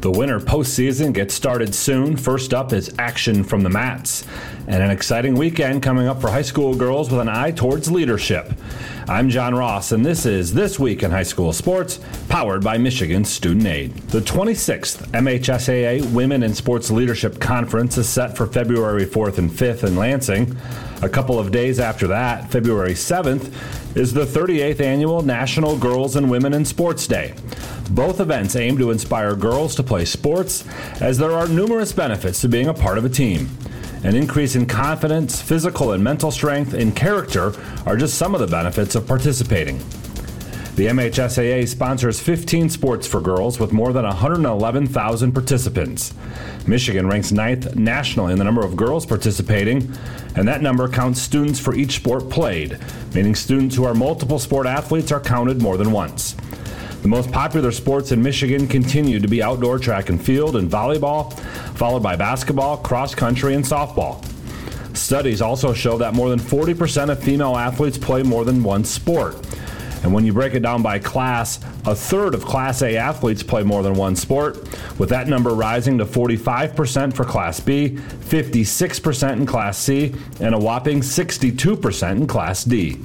The winter postseason gets started soon. First up is action from the mats, and an exciting weekend coming up for high school girls with an eye towards leadership. I'm John Ross, and this is This Week in High School Sports, powered by Michigan Student Aid. The 26th MHSAA Women in Sports Leadership Conference is set for February 4th and 5th in Lansing. A couple of days after that, February 7th, is the 38th annual National Girls and Women in Sports Day. Both events aim to inspire girls to play sports, as there are numerous benefits to being a part of a team. An increase in confidence, physical and mental strength, and character are just some of the benefits of participating. The MHSAA sponsors 15 sports for girls with more than 111,000 participants. Michigan ranks ninth nationally in the number of girls participating, and that number counts students for each sport played, meaning students who are multiple sport athletes are counted more than once. The most popular sports in Michigan continue to be outdoor track and field and volleyball, followed by basketball, cross country, and softball. Studies also show that more than 40% of female athletes play more than one sport. And when you break it down by class, a third of Class A athletes play more than one sport, with that number rising to 45% for Class B, 56% in Class C, and a whopping 62% in Class D.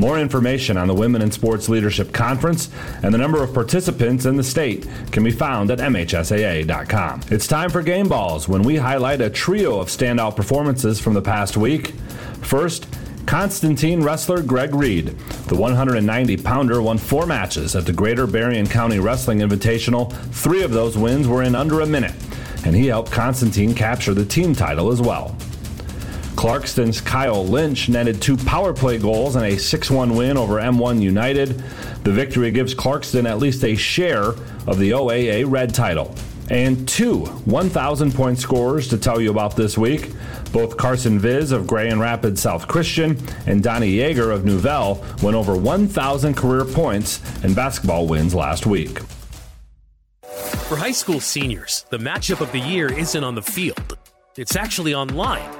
More information on the Women in Sports Leadership Conference and the number of participants in the state can be found at MHSAA.com. It's time for Game Balls when we highlight a trio of standout performances from the past week. First, Constantine wrestler Greg Reed. The 190 pounder won four matches at the Greater Berrien County Wrestling Invitational. Three of those wins were in under a minute, and he helped Constantine capture the team title as well. Clarkston's Kyle Lynch netted two power play goals and a 6 1 win over M1 United. The victory gives Clarkston at least a share of the OAA Red title. And two 1,000 point scorers to tell you about this week. Both Carson Viz of Grand Rapids South Christian and Donnie Yeager of Nouvel went over 1,000 career points in basketball wins last week. For high school seniors, the matchup of the year isn't on the field, it's actually online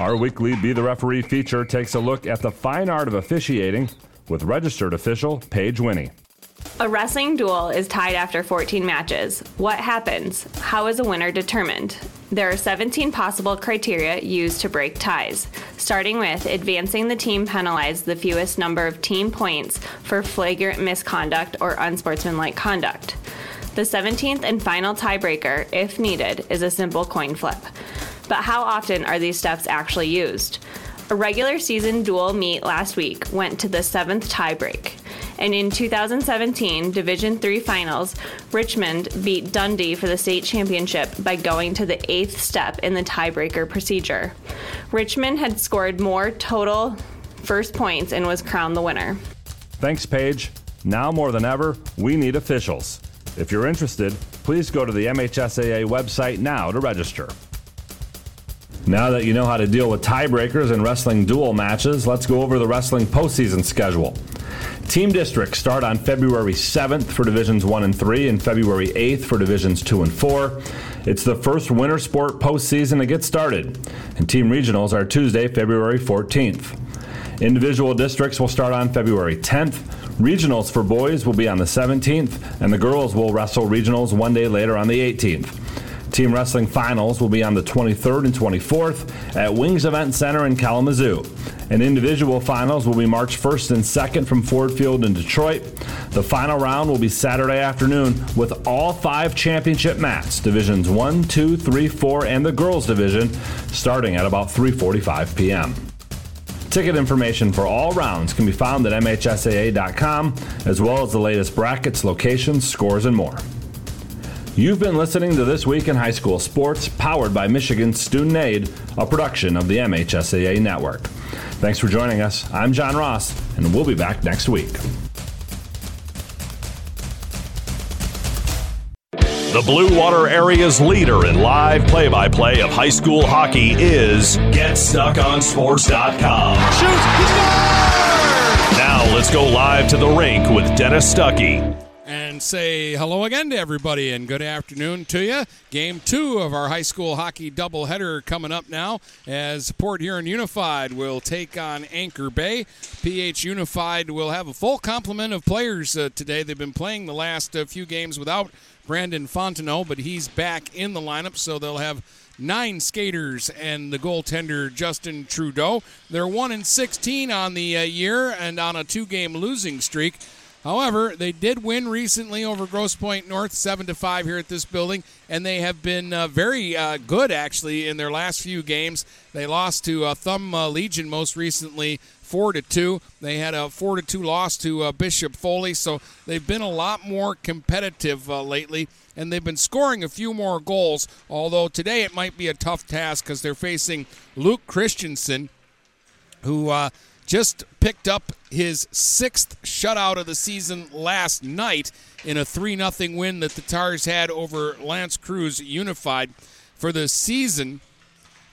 Our weekly Be the Referee feature takes a look at the fine art of officiating with registered official Paige Winnie. A wrestling duel is tied after 14 matches. What happens? How is a winner determined? There are 17 possible criteria used to break ties, starting with advancing the team penalized the fewest number of team points for flagrant misconduct or unsportsmanlike conduct. The 17th and final tiebreaker, if needed, is a simple coin flip. But how often are these steps actually used? A regular season dual meet last week went to the seventh tiebreak. And in 2017 Division III finals, Richmond beat Dundee for the state championship by going to the eighth step in the tiebreaker procedure. Richmond had scored more total first points and was crowned the winner. Thanks, Paige. Now more than ever, we need officials. If you're interested, please go to the MHSAA website now to register. Now that you know how to deal with tiebreakers and wrestling dual matches, let's go over the wrestling postseason schedule. Team districts start on February 7th for Divisions 1 and 3 and February 8th for Divisions 2 and 4. It's the first winter sport postseason to get started, and team regionals are Tuesday, February 14th. Individual districts will start on February 10th. Regionals for boys will be on the 17th, and the girls will wrestle regionals one day later on the 18th. Team Wrestling Finals will be on the 23rd and 24th at Wings Event Center in Kalamazoo. And individual finals will be March 1st and 2nd from Ford Field in Detroit. The final round will be Saturday afternoon with all five championship mats, divisions 1, 2, 3, 4, and the girls division, starting at about 3:45 p.m. Ticket information for all rounds can be found at MHSAA.com, as well as the latest brackets, locations, scores, and more. You've been listening to This Week in High School Sports, powered by Michigan Student Aid, a production of the MHSAA Network. Thanks for joining us. I'm John Ross, and we'll be back next week. The Blue Water area's leader in live play by play of high school hockey is GetStuckOnSports.com. Shoots, he scores! Now let's go live to the rink with Dennis Stuckey. And say hello again to everybody and good afternoon to you. Game two of our high school hockey doubleheader coming up now as Port Huron Unified will take on Anchor Bay. PH Unified will have a full complement of players uh, today. They've been playing the last uh, few games without Brandon Fontenot, but he's back in the lineup, so they'll have nine skaters and the goaltender Austin Trudeau. They're one and 16 on the uh, year and on a two-game losing streak. However, they did win recently over Grosse Pointe North, seven to five here at this building, and they have been uh, very uh, good actually in their last few games. They lost to uh, Thumb uh, Legion most recently, four to two. They had a four to two loss to uh, Bishop Foley, so they've been a lot more competitive uh, lately, and they've been scoring a few more goals. Although today it might be a tough task because they're facing Luke Christensen, who just picked up his sixth shutout of the season last night in a 3 0 win that the Tars had over L'Anse Creuse Unified. For the season,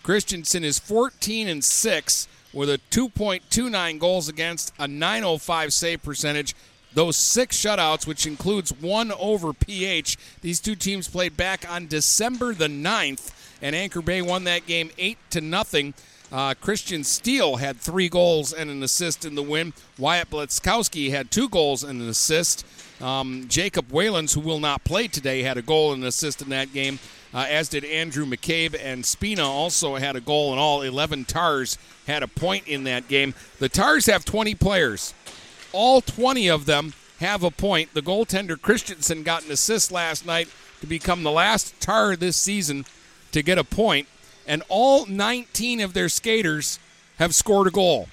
Christensen is 14 and 6 with a 2.29 goals against, a 905 save percentage. Those six shutouts, which includes one over PH, these two teams played back on December the 9th, and Anchor Bay won that game 8 to nothing. Uh, Christian Steele had three goals and an assist in the win. Wyatt Blitzkowski had two goals and an assist. Um, Jacob Whalens, who will not play today, had a goal and an assist in that game, uh, as did Andrew McCabe. And Spina also had a goal, and all 11 Tars had a point in that game. The Tars have 20 players. All 20 of them have a point. The goaltender Christensen got an assist last night to become the last Tar this season to get a point and all 19 of their skaters have scored a goal.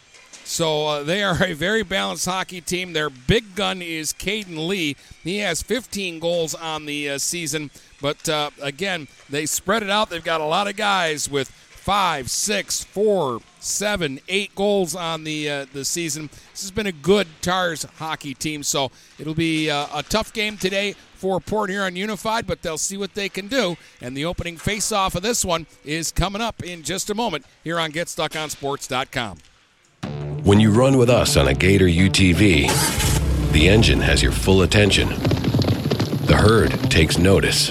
So uh, they are a very balanced hockey team. Their big gun is Caden Lee. He has 15 goals on the uh, season. But uh, again, they spread it out. They've got a lot of guys with five, six, four, seven, eight goals on the uh, the season. This has been a good Tars hockey team. So it'll be uh, a tough game today for Port Huron Unified, but they'll see what they can do. And the opening face-off of this one is coming up in just a moment here on GetStuckOnSports.com. When you run with us on a Gator UTV, the engine has your full attention. The herd takes notice.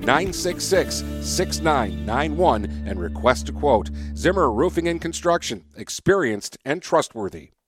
966 6991 and request a quote. Zimmer Roofing and Construction experienced, and trustworthy.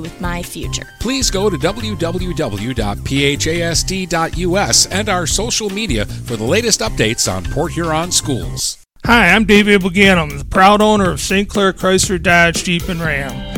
with my future. Please go to www.phasd.us and our social media for the latest updates on Port Huron schools. Hi, I'm David Buganum, the proud owner of St. Clair Chrysler Dodge Jeep and Ram.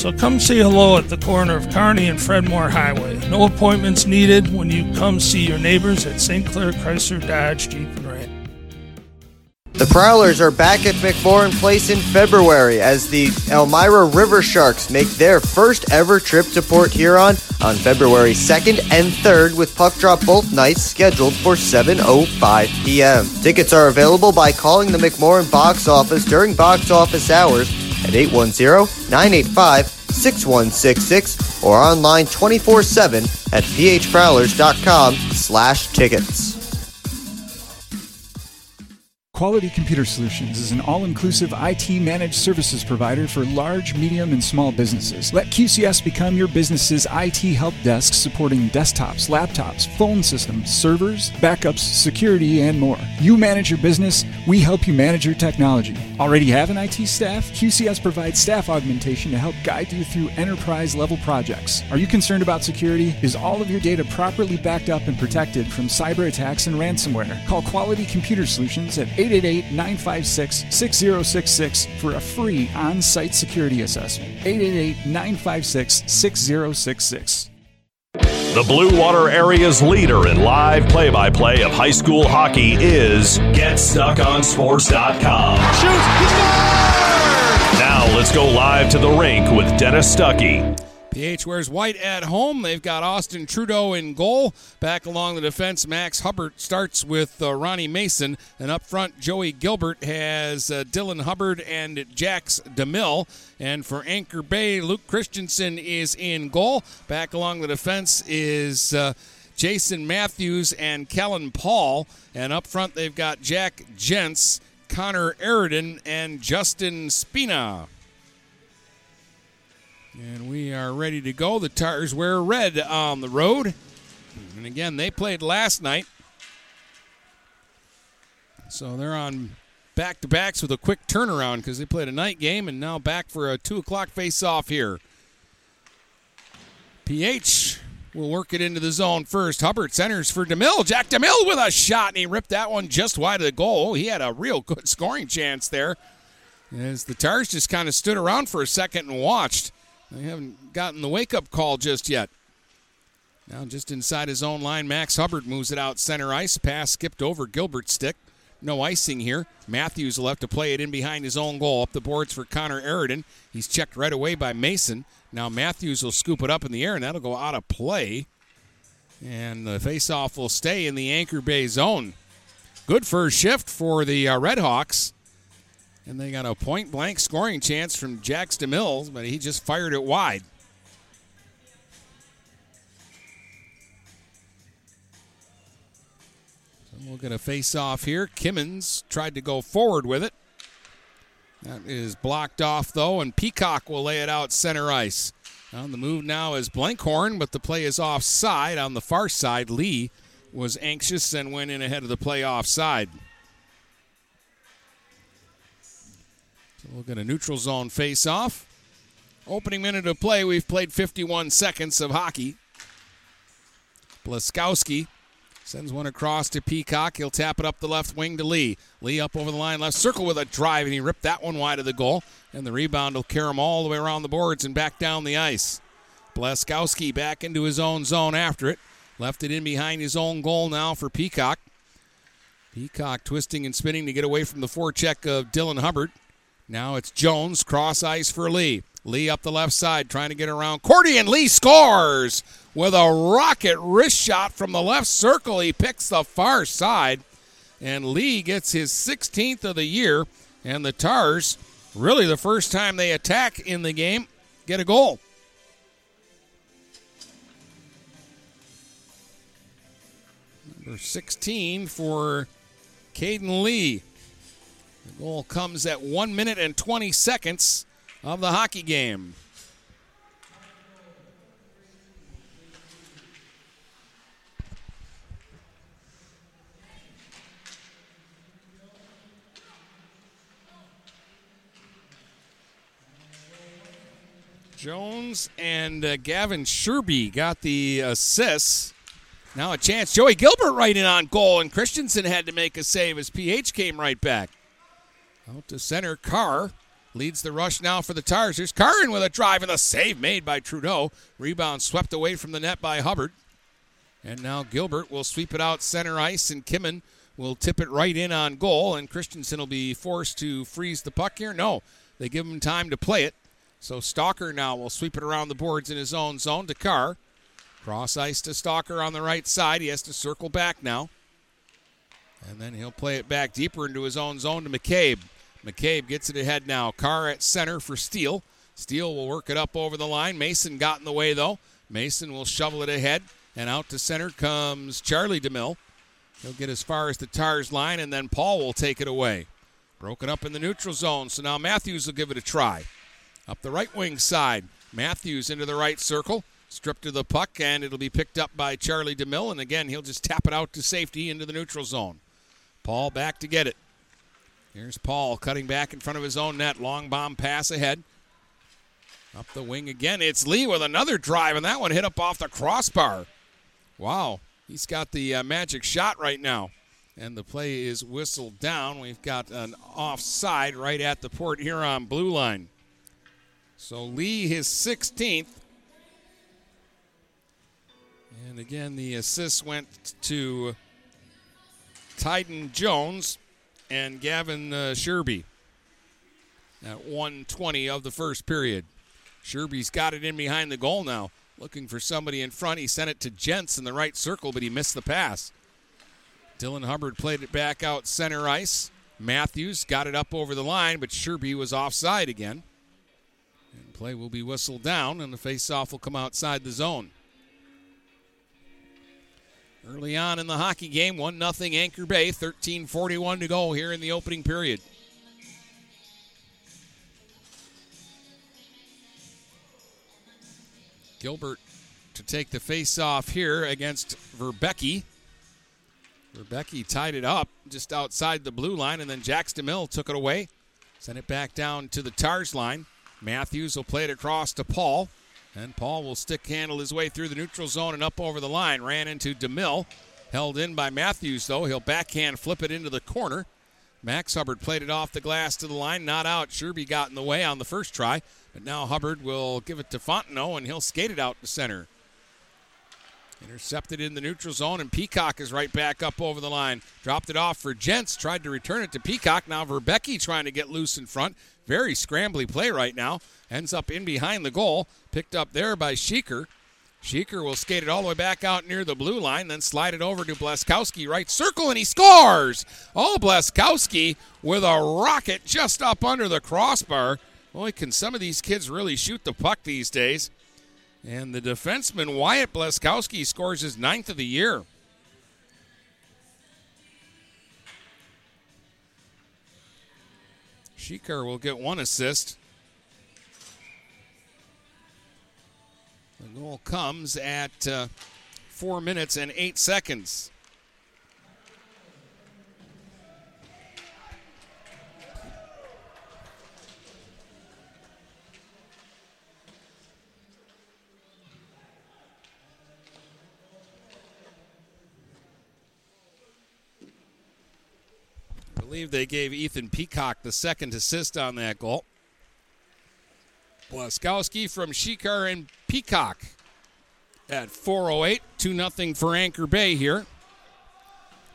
So come say hello at the corner of Carney and Fred Moore Highway. No appointments needed when you come see your neighbors at St. Clair Chrysler Dodge Jeep and Ram. The Prowlers are back at McMorran Place in February as the Elmira River Sharks make their first ever trip to Port Huron on February 2nd and 3rd with puck drop both nights scheduled for 7.05 p.m. Tickets are available by calling the McMorran box office during box office hours at 810-985-6166 or online 24-7 at phprowlers.com slash tickets. Quality Computer Solutions is an all inclusive IT managed services provider for large, medium, and small businesses. Let QCS become your business's IT help desk supporting desktops, laptops, phone systems, servers, backups, security, and more. You manage your business, we help you manage your technology. Already have an IT staff? QCS provides staff augmentation to help guide you through enterprise level projects. Are you concerned about security? Is all of your data properly backed up and protected from cyber attacks and ransomware? Call Quality Computer Solutions at 888 956 6066 for a free on site security assessment. 888 956 6066. The Blue Water area's leader in live play by play of high school hockey is GetStuckOnSports.com. Shoots, he scores! Now let's go live to the rink with Dennis Stuckey. PH wears white at home. They've got Austin Trudeau in goal. Back along the defense, Max Hubbard starts with uh, Ronnie Mason. And up front, Joey Gilbert has uh, Dylan Hubbard and Jax DeMille. And for Anchor Bay, Luke Christensen is in goal. Back along the defense is. Uh, Jason Matthews and Kellen Paul. And up front, they've got Jack Gents, Connor Aridin, and Justin Spina. And we are ready to go. The Tars wear red on the road. And again, they played last night. So they're on back to backs with a quick turnaround because they played a night game and now back for a 2 o'clock face off here. PH will work it into the zone first. Hubbard centers for DeMille. Jack DeMille with a shot, and he ripped that one just wide of the goal. He had a real good scoring chance there. As the Tars just kind of stood around for a second and watched. They haven't gotten the wake up call just yet. Now, just inside his own line, Max Hubbard moves it out center ice. Pass skipped over Gilbert's stick. No icing here. Matthews will have to play it in behind his own goal. Up the boards for Connor Aridin. He's checked right away by Mason. Now Matthews will scoop it up in the air, and that'll go out of play. And the faceoff will stay in the Anchor Bay zone. Good first shift for the uh, Redhawks. And they got a point blank scoring chance from Jax DeMills, but he just fired it wide. So we'll get a face off here. Kimmins tried to go forward with it. That is blocked off, though, and Peacock will lay it out center ice. On the move now is Blankhorn, but the play is offside. On the far side, Lee was anxious and went in ahead of the play offside. So we'll get a neutral zone face off. Opening minute of play, we've played 51 seconds of hockey. Blaskowski sends one across to Peacock. He'll tap it up the left wing to Lee. Lee up over the line, left circle with a drive, and he ripped that one wide of the goal. And the rebound will carry him all the way around the boards and back down the ice. Blaskowski back into his own zone after it. Left it in behind his own goal now for Peacock. Peacock twisting and spinning to get away from the forecheck of Dylan Hubbard. Now it's Jones, cross ice for Lee. Lee up the left side, trying to get around Cordy, and Lee scores with a rocket wrist shot from the left circle. He picks the far side, and Lee gets his 16th of the year. And the Tars, really the first time they attack in the game, get a goal. Number 16 for Caden Lee. The goal comes at 1 minute and 20 seconds of the hockey game. Jones and uh, Gavin Sherby got the assists. Now a chance. Joey Gilbert right in on goal, and Christensen had to make a save as PH came right back. Out to center, Carr leads the rush now for the Tars. Here's Carr with a drive and a save made by Trudeau. Rebound swept away from the net by Hubbard. And now Gilbert will sweep it out center ice, and Kimmin will tip it right in on goal, and Christensen will be forced to freeze the puck here. No, they give him time to play it. So Stalker now will sweep it around the boards in his own zone to Carr. Cross ice to Stalker on the right side. He has to circle back now. And then he'll play it back deeper into his own zone to McCabe. McCabe gets it ahead now. Carr at center for Steele. Steele will work it up over the line. Mason got in the way though. Mason will shovel it ahead. And out to center comes Charlie DeMille. He'll get as far as the Tars line, and then Paul will take it away. Broken up in the neutral zone, so now Matthews will give it a try. Up the right wing side, Matthews into the right circle, stripped to the puck, and it'll be picked up by Charlie DeMille. And again, he'll just tap it out to safety into the neutral zone. Paul back to get it. Here's Paul cutting back in front of his own net. Long bomb pass ahead. Up the wing again. It's Lee with another drive, and that one hit up off the crossbar. Wow. He's got the uh, magic shot right now. And the play is whistled down. We've got an offside right at the Port Huron blue line. So Lee, his 16th. And again, the assist went to Tyden Jones and Gavin uh, Sherby at 120 of the first period. Sherby's got it in behind the goal now, looking for somebody in front. He sent it to Gents in the right circle, but he missed the pass. Dylan Hubbard played it back out center ice. Matthews got it up over the line, but Sherby was offside again. And play will be whistled down, and the faceoff will come outside the zone. Early on in the hockey game, 1 0 Anchor Bay, 13.41 to go here in the opening period. Gilbert to take the face-off here against Verbecki. Verbecki tied it up just outside the blue line, and then Jax DeMille took it away. Sent it back down to the Tars line. Matthews will play it across to Paul. And Paul will stick handle his way through the neutral zone and up over the line. Ran into DeMille. Held in by Matthews, though. He'll backhand flip it into the corner. Max Hubbard played it off the glass to the line. Not out. Sherby got in the way on the first try. But now Hubbard will give it to Fontenot, and he'll skate it out to center. Intercepted in the neutral zone, and Peacock is right back up over the line. Dropped it off for Gents. Tried to return it to Peacock. Now Verbecki trying to get loose in front. Very scrambly play right now. Ends up in behind the goal. Picked up there by Sheeker. Sheeker will skate it all the way back out near the blue line, then slide it over to Bleskowski, right circle, and he scores! Oh, Bleskowski with a rocket just up under the crossbar. Boy, can some of these kids really shoot the puck these days. And the defenseman Wyatt Bleskowski scores his ninth of the year. Sheeker will get one assist. The goal comes at uh, four minutes and eight seconds. I believe they gave Ethan Peacock the second assist on that goal. Blaskowski from Sheeker and Peacock at 4.08. 2 0 for Anchor Bay here.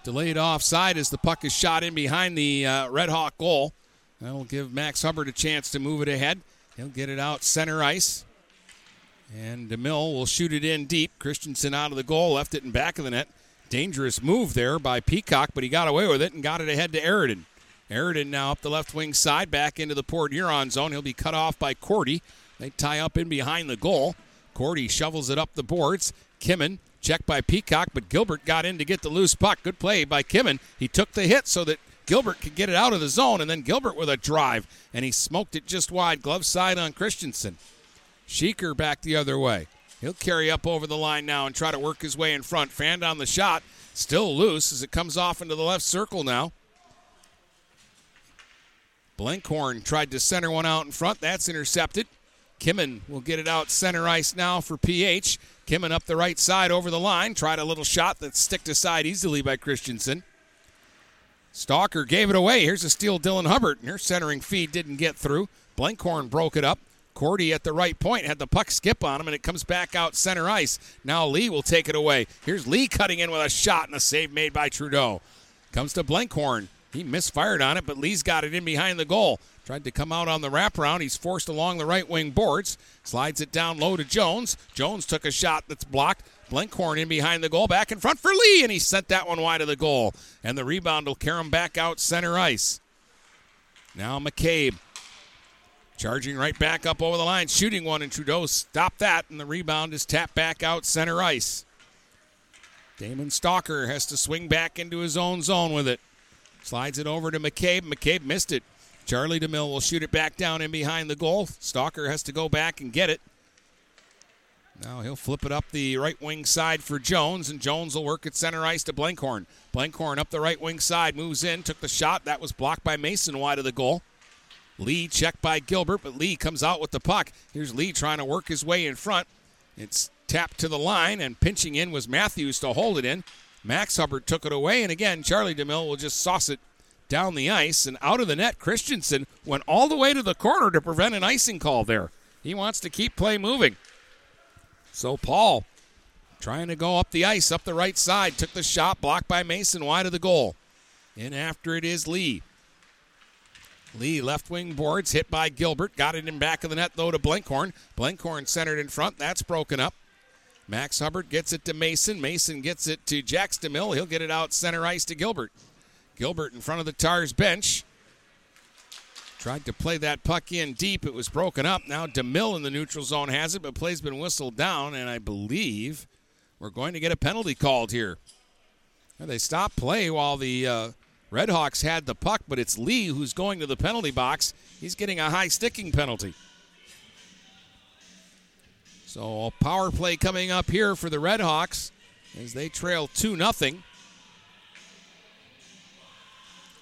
Delayed offside as the puck is shot in behind the uh, Red Hawk goal. That'll give Max Hubbard a chance to move it ahead. He'll get it out center ice. And DeMille will shoot it in deep. Christensen out of the goal, left it in back of the net. Dangerous move there by Peacock, but he got away with it and got it ahead to Aridin. Aridin now up the left wing side, back into the Port Huron zone. He'll be cut off by Cordy. They tie up in behind the goal. Cordy shovels it up the boards. Kimmin checked by Peacock, but Gilbert got in to get the loose puck. Good play by Kimmin. He took the hit so that Gilbert could get it out of the zone, and then Gilbert with a drive, and he smoked it just wide, glove side on Christensen. Sheeker back the other way. He'll carry up over the line now and try to work his way in front. Fanned on the shot, still loose as it comes off into the left circle now. Blenkhorn tried to center one out in front. That's intercepted. Kimmin will get it out center ice now for PH. Kimmin up the right side over the line. Tried a little shot that sticked aside easily by Christensen. Stalker gave it away. Here's a steal, Dylan Hubbard. And her centering feed didn't get through. Blenkhorn broke it up. Cordy at the right point had the puck skip on him, and it comes back out center ice. Now Lee will take it away. Here's Lee cutting in with a shot and a save made by Trudeau. Comes to Blenkhorn. He misfired on it, but Lee's got it in behind the goal. Tried to come out on the wraparound. He's forced along the right wing boards. Slides it down low to Jones. Jones took a shot that's blocked. Blenkhorn in behind the goal. Back in front for Lee, and he sent that one wide of the goal. And the rebound will carry him back out center ice. Now McCabe charging right back up over the line, shooting one, and Trudeau stopped that, and the rebound is tapped back out center ice. Damon Stalker has to swing back into his own zone with it. Slides it over to McCabe. McCabe missed it. Charlie DeMille will shoot it back down in behind the goal. Stalker has to go back and get it. Now he'll flip it up the right wing side for Jones, and Jones will work at center ice to Blenkhorn. Blenkhorn up the right wing side, moves in, took the shot. That was blocked by Mason wide of the goal. Lee checked by Gilbert, but Lee comes out with the puck. Here's Lee trying to work his way in front. It's tapped to the line, and pinching in was Matthews to hold it in. Max Hubbard took it away, and again, Charlie DeMille will just sauce it down the ice and out of the net. Christensen went all the way to the corner to prevent an icing call there. He wants to keep play moving. So Paul trying to go up the ice, up the right side, took the shot, blocked by Mason wide of the goal. And after it is Lee. Lee left wing boards, hit by Gilbert, got it in back of the net though to Blenkhorn. Blenkhorn centered in front, that's broken up. Max Hubbard gets it to Mason. Mason gets it to Jax DeMille. He'll get it out center ice to Gilbert. Gilbert in front of the Tars bench. Tried to play that puck in deep. It was broken up. Now DeMille in the neutral zone has it, but play's been whistled down, and I believe we're going to get a penalty called here. Now they stopped play while the uh, Redhawks had the puck, but it's Lee who's going to the penalty box. He's getting a high sticking penalty. So a power play coming up here for the Redhawks as they trail 2 0.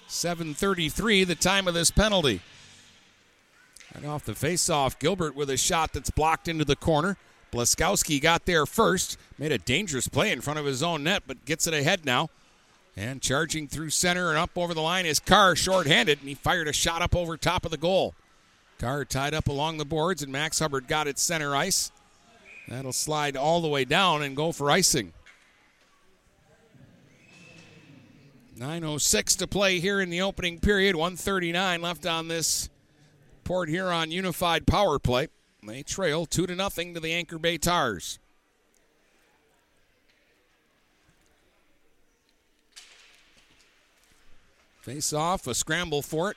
7.33, the time of this penalty. Right off the faceoff, Gilbert with a shot that's blocked into the corner. Blaskowski got there first, made a dangerous play in front of his own net, but gets it ahead now. And charging through center and up over the line is Carr, short-handed, and he fired a shot up over top of the goal. Carr tied up along the boards, and Max Hubbard got it center ice. That'll slide all the way down and go for icing. 9.06 to play here in the opening period. 139 left on this Port Huron Unified Power Play. They trail 2 to nothing to the Anchor Bay Tars. Face off, a scramble for it.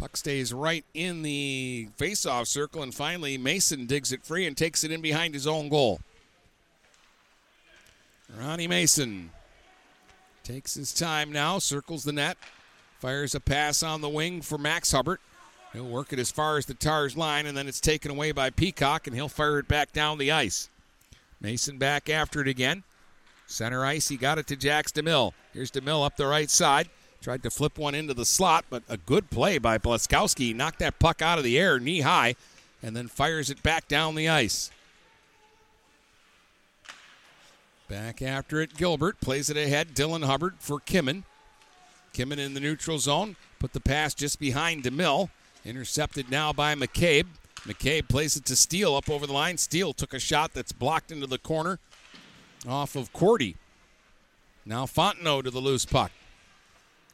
Puck stays right in the face-off circle, and finally Mason digs it free and takes it in behind his own goal. Ronnie Mason takes his time now, circles the net, fires a pass on the wing for Max Hubbard. He'll work it as far as the Tars line, and then it's taken away by Peacock, and he'll fire it back down the ice. Mason back after it again. Center ice, he got it to Jax DeMille. Here's DeMille up the right side. Tried to flip one into the slot, but a good play by Blaskowski. Knocked that puck out of the air knee high and then fires it back down the ice. Back after it, Gilbert plays it ahead. Dylan Hubbard for Kimmin. Kimmin in the neutral zone. Put the pass just behind DeMille. Intercepted now by McCabe. McCabe plays it to Steele up over the line. Steele took a shot that's blocked into the corner off of Cordy. Now Fontenot to the loose puck.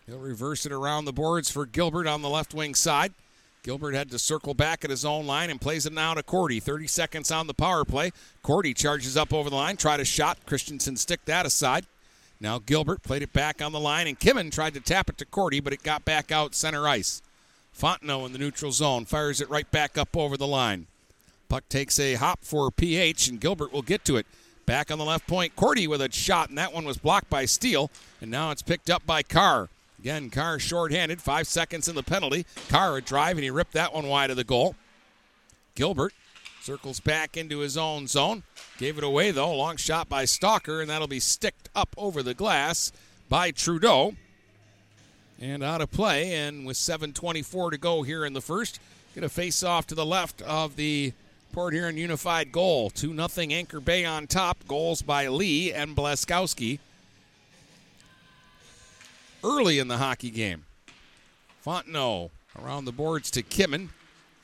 He'll reverse it around the boards for Gilbert on the left wing side. Gilbert had to circle back at his own line and plays it now to Cordy. 30 seconds on the power play. Cordy charges up over the line, tried a shot. Christensen stick that aside. Now Gilbert played it back on the line, and Kimmin tried to tap it to Cordy, but it got back out center ice. Fontenot in the neutral zone fires it right back up over the line. Puck takes a hop for PH, and Gilbert will get to it. Back on the left point, Cordy with a shot, and that one was blocked by Steele, and now it's picked up by Carr. Again, Carr shorthanded, five seconds in the penalty. Carr a drive, and he ripped that one wide of the goal. Gilbert circles back into his own zone. Gave it away, though. Long shot by Stalker, and that'll be sticked up over the glass by Trudeau. And out of play, and with 7.24 to go here in the first, get a face off to the left of the Port Huron Unified goal. 2 0 Anchor Bay on top. Goals by Lee and Blaskowski early in the hockey game. Fontenot around the boards to Kimmin.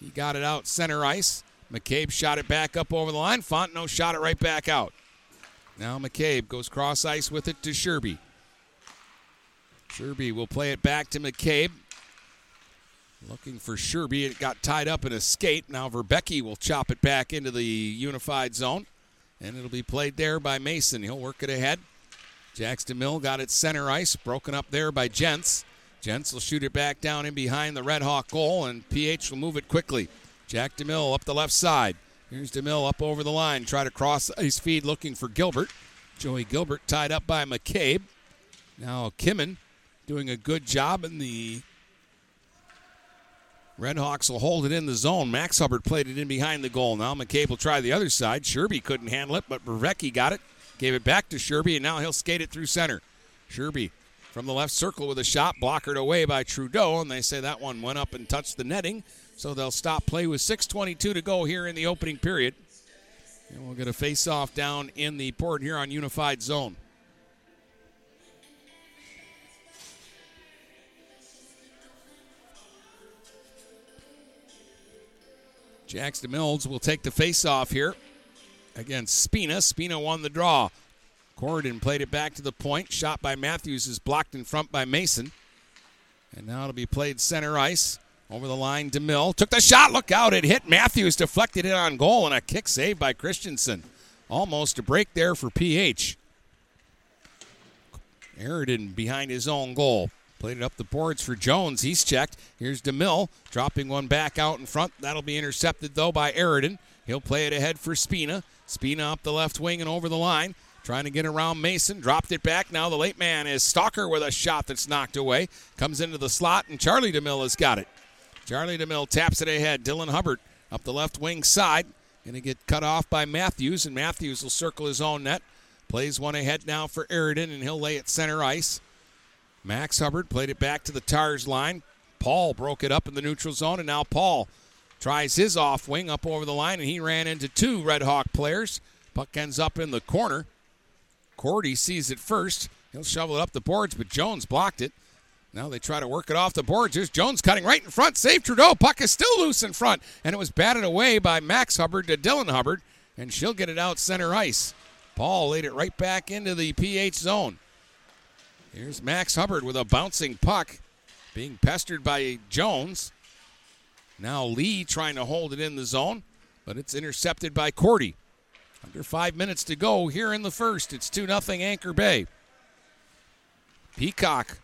He got it out center ice. McCabe shot it back up over the line. Fontenot shot it right back out. Now McCabe goes cross ice with it to Sherby. Sherby will play it back to McCabe. Looking for Sherby. It got tied up in a skate. Now Verbecki will chop it back into the unified zone. And it'll be played there by Mason. He'll work it ahead. Jax DeMille got it center ice, broken up there by Gents. Gents will shoot it back down in behind the Red Hawk goal, and PH will move it quickly. Jack DeMille up the left side. Here's DeMille up over the line, try to cross ice feed looking for Gilbert. Joey Gilbert tied up by McCabe. Now Kimmin doing a good job in the Red Hawks will hold it in the zone. Max Hubbard played it in behind the goal. Now McCabe will try the other side. Sherby couldn't handle it, but Brevecki got it. Gave it back to Sherby, and now he'll skate it through center. Sherby from the left circle with a shot, blockered away by Trudeau, and they say that one went up and touched the netting. So they'll stop play with 6.22 to go here in the opening period. And we'll get a face off down in the Port Huron Unified Zone. Jax Mills will take the face off here against Spina. Spina won the draw. Corridon played it back to the point. Shot by Matthews is blocked in front by Mason. And now it'll be played center ice. Over the line, DeMille took the shot. Look out. It hit Matthews, deflected it on goal, and a kick save by Christensen. Almost a break there for PH. Aridin behind his own goal. Played it up the boards for Jones. He's checked. Here's DeMille dropping one back out in front. That'll be intercepted, though, by Aridin. He'll play it ahead for Spina. Spina up the left wing and over the line. Trying to get around Mason. Dropped it back. Now the late man is Stalker with a shot that's knocked away. Comes into the slot, and Charlie DeMille has got it. Charlie DeMille taps it ahead. Dylan Hubbard up the left wing side. Going to get cut off by Matthews, and Matthews will circle his own net. Plays one ahead now for Aridin, and he'll lay it center ice. Max Hubbard played it back to the Tars line. Paul broke it up in the neutral zone, and now Paul tries his off wing up over the line, and he ran into two Red Hawk players. Puck ends up in the corner. Cordy sees it first. He'll shovel it up the boards, but Jones blocked it. Now they try to work it off the boards. Here's Jones cutting right in front. Save Trudeau. Puck is still loose in front. And it was batted away by Max Hubbard to Dylan Hubbard. And she'll get it out center ice. Paul laid it right back into the PH zone. Here's Max Hubbard with a bouncing puck. Being pestered by Jones. Now Lee trying to hold it in the zone. But it's intercepted by Cordy. Under five minutes to go here in the first. It's 2 0 Anchor Bay. Peacock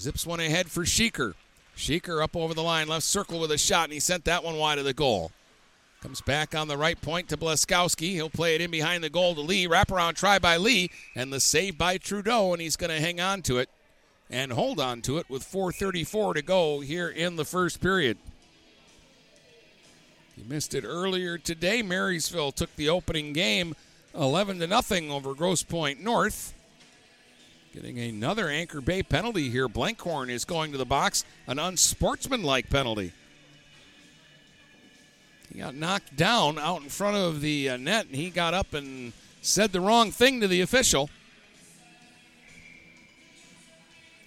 Zips one ahead for Sheeker. Sheeker up over the line, left circle with a shot, and he sent that one wide of the goal. Comes back on the right point to Blaskowski. He'll play it in behind the goal to Lee. Wraparound try by Lee, and the save by Trudeau, and he's going to hang on to it and hold on to it with 4.34 to go here in the first period. He missed it earlier today. Marysville took the opening game 11 to nothing over Grosse Pointe North. Getting another Anchor Bay penalty here. Blankhorn is going to the box, an unsportsmanlike penalty. He got knocked down out in front of the uh, net, and he got up and said the wrong thing to the official.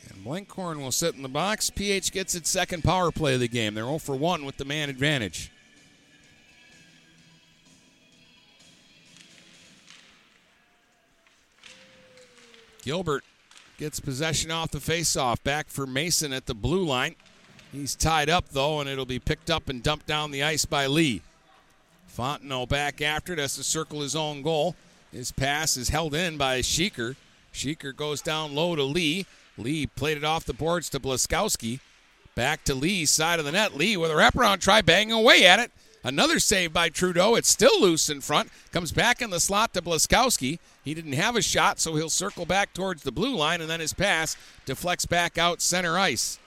And Blankhorn will sit in the box. PH gets its second power play of the game. They're 0 for 1 with the man advantage. Gilbert gets possession off the faceoff. Back for Mason at the blue line. He's tied up though, and it'll be picked up and dumped down the ice by Lee. Fontenot back after it, has to circle his own goal. His pass is held in by Sheeker. Sheeker goes down low to Lee. Lee played it off the boards to Blaskowski. Back to Lee's side of the net. Lee with a wraparound try, banging away at it. Another save by Trudeau. It's still loose in front. Comes back in the slot to Blaskowski. He didn't have a shot, so he'll circle back towards the blue line, and then his pass deflects back out center ice.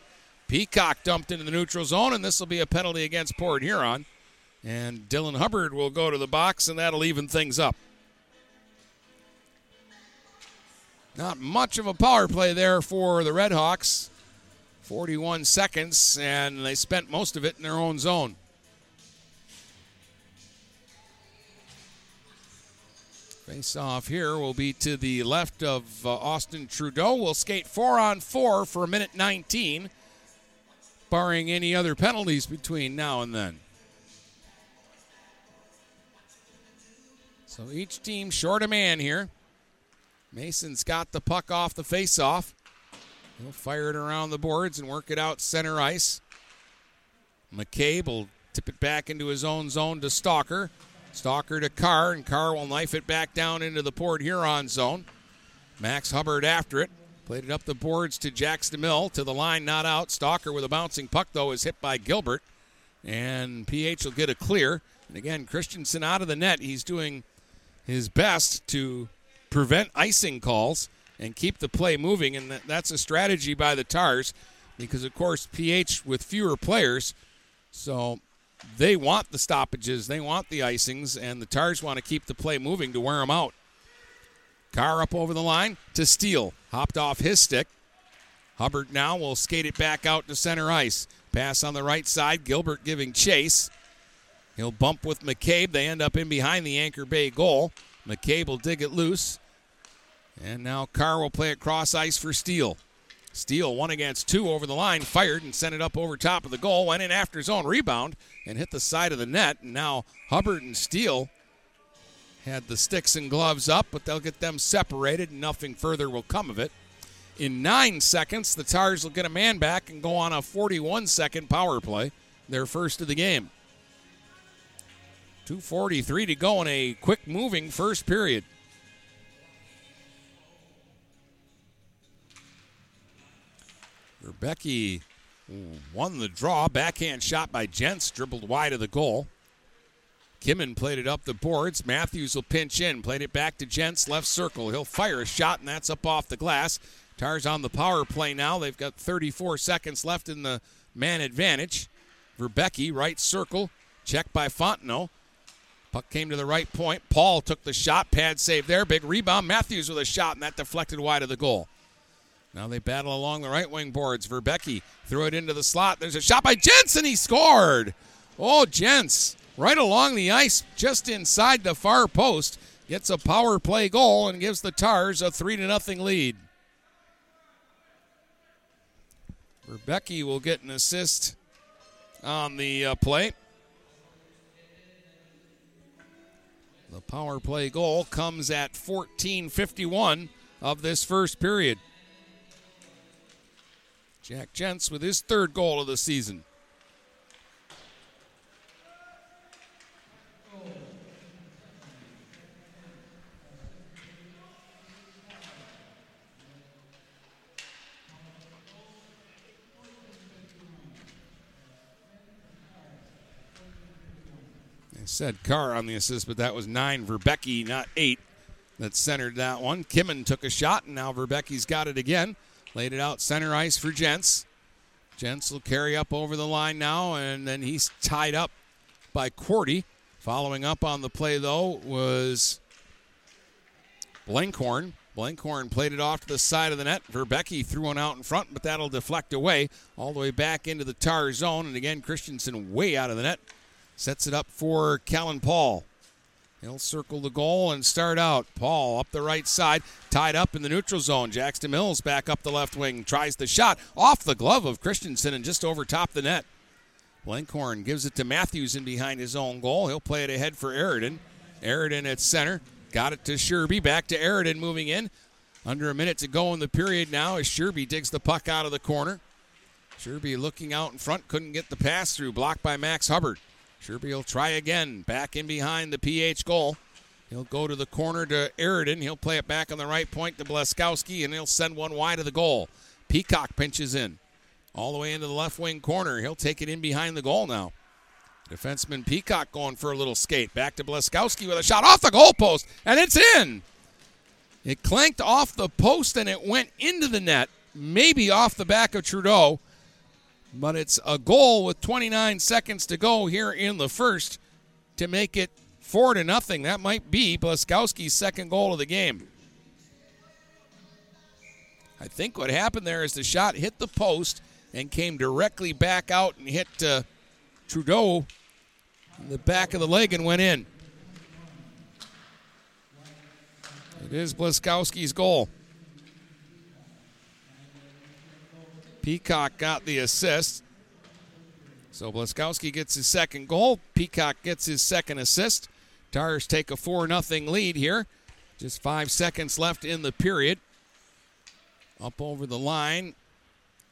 Peacock dumped into the neutral zone, and this will be a penalty against Port Huron. And Dylan Hubbard will go to the box, and that'll even things up. Not much of a power play there for the Redhawks. 41 seconds, and they spent most of it in their own zone. Face off here will be to the left of uh, Austin Trudeau. We'll skate four on four for a minute 19, barring any other penalties between now and then. So each team short a man here. Mason's got the puck off the face-off. He'll fire it around the boards and work it out center ice. McCabe will tip it back into his own zone to Stalker. Stalker to Carr, and Carr will knife it back down into the Port Huron zone. Max Hubbard after it. Played it up the boards to Jax DeMille. To the line, not out. Stalker with a bouncing puck, though, is hit by Gilbert. And PH will get a clear. And again, Christensen out of the net. He's doing his best to prevent icing calls and keep the play moving. And that's a strategy by the Tars because, of course, PH with fewer players. So they want the stoppages, they want the icings, and the Tars want to keep the play moving to wear them out. Carr up over the line to Steele. Hopped off his stick. Hubbard now will skate it back out to center ice. Pass on the right side. Gilbert giving chase. He'll bump with McCabe. They end up in behind the Anchor Bay goal. McCabe will dig it loose. And now Carr will play it cross ice for Steele. Steele, one against two over the line, fired and sent it up over top of the goal. Went in after his own rebound and hit the side of the net. And now Hubbard and Steele had the sticks and gloves up, but they'll get them separated and nothing further will come of it. In nine seconds, the Tars will get a man back and go on a 41 second power play, their first of the game. 2.43 to go in a quick moving first period. Rebecki won the draw. Backhand shot by Jentz, dribbled wide of the goal. Kimmin played it up the boards. Matthews will pinch in, played it back to Jentz, left circle. He'll fire a shot, and that's up off the glass. Tars on the power play now. They've got 34 seconds left in the man advantage. Verbecki, right circle, checked by Fontenot. Puck came to the right point. Paul took the shot, pad save there. Big rebound. Matthews with a shot, and that deflected wide of the goal. Now they battle along the right wing boards. Verbecki threw it into the slot. There's a shot by Jensen. He scored. Oh, Jentz, right along the ice, just inside the far post, gets a power play goal and gives the Tars a three to nothing lead. Verbecki will get an assist on the uh, play. The power play goal comes at 14:51 of this first period. Jack Jentz with his third goal of the season. Said Carr on the assist, but that was nine Verbecki, not eight. That centered that one. Kimmin took a shot, and now Verbecki's got it again. Laid it out center ice for Jentz. Jentz will carry up over the line now, and then he's tied up by Cordy. Following up on the play, though, was Blenkhorn. Blenkhorn played it off to the side of the net. Verbecki threw one out in front, but that'll deflect away all the way back into the Tar zone. And again, Christensen way out of the net. Sets it up for Callan Paul. He'll circle the goal and start out. Paul up the right side, tied up in the neutral zone. Jackson Mills back up the left wing, tries the shot off the glove of Christensen and just over top the net. Blenkhorn gives it to Matthews in behind his own goal. He'll play it ahead for Aridin. Aridin at center. Got it to Sherby. Back to Aridin moving in. Under a minute to go in the period now as Sherby digs the puck out of the corner. Sherby looking out in front, couldn't get the pass through, blocked by Max Hubbard. Sherby will try again, back in behind the PH goal. He'll go to the corner to Aridin. He'll play it back on the right point to Blaskowski, and he'll send one wide of the goal. Peacock pinches in. All the way into the left wing corner. He'll take it in behind the goal now. Defenseman Peacock going for a little skate. Back to Blaskowski with a shot off the goalpost, and it's in. It clanked off the post and it went into the net, maybe off the back of Trudeau. But it's a goal with 29 seconds to go here in the first to make it four to nothing. That might be Blaskowski's second goal of the game. I think what happened there is the shot hit the post and came directly back out and hit uh, Trudeau in the back of the leg and went in. It is Blaskowski's goal. Peacock got the assist. So Blaskowski gets his second goal. Peacock gets his second assist. Tars take a 4 0 lead here. Just five seconds left in the period. Up over the line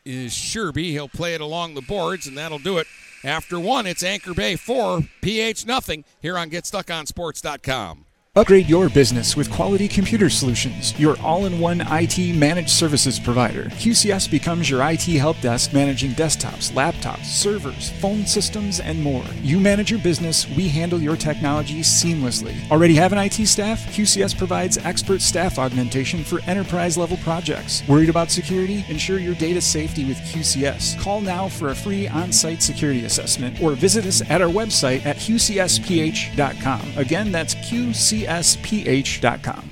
is Sherby. He'll play it along the boards, and that'll do it. After one, it's Anchor Bay 4, PH nothing here on GetStuckOnSports.com. Upgrade your business with Quality Computer Solutions, your all in one IT managed services provider. QCS becomes your IT help desk managing desktops, laptops, servers, phone systems, and more. You manage your business, we handle your technology seamlessly. Already have an IT staff? QCS provides expert staff augmentation for enterprise level projects. Worried about security? Ensure your data safety with QCS. Call now for a free on site security assessment or visit us at our website at qcsph.com. Again, that's QCS csph.com.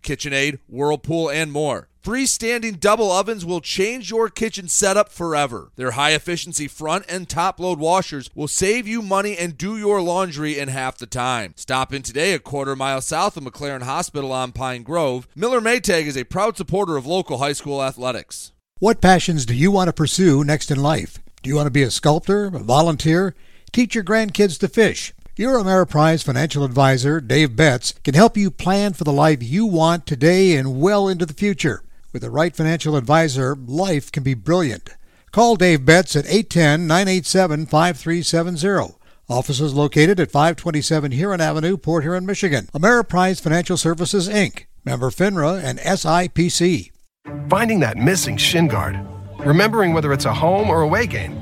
KitchenAid, Whirlpool, and more. Freestanding double ovens will change your kitchen setup forever. Their high efficiency front and top load washers will save you money and do your laundry in half the time. Stop in today a quarter mile south of McLaren Hospital on Pine Grove. Miller Maytag is a proud supporter of local high school athletics. What passions do you want to pursue next in life? Do you want to be a sculptor, a volunteer, teach your grandkids to fish? Your Ameriprise financial advisor, Dave Betts, can help you plan for the life you want today and well into the future. With the right financial advisor, life can be brilliant. Call Dave Betts at 810 987 5370. Offices located at 527 Huron Avenue, Port Huron, Michigan. Ameriprise Financial Services, Inc., member FINRA and SIPC. Finding that missing shin guard. Remembering whether it's a home or away game.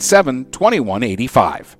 987 2185.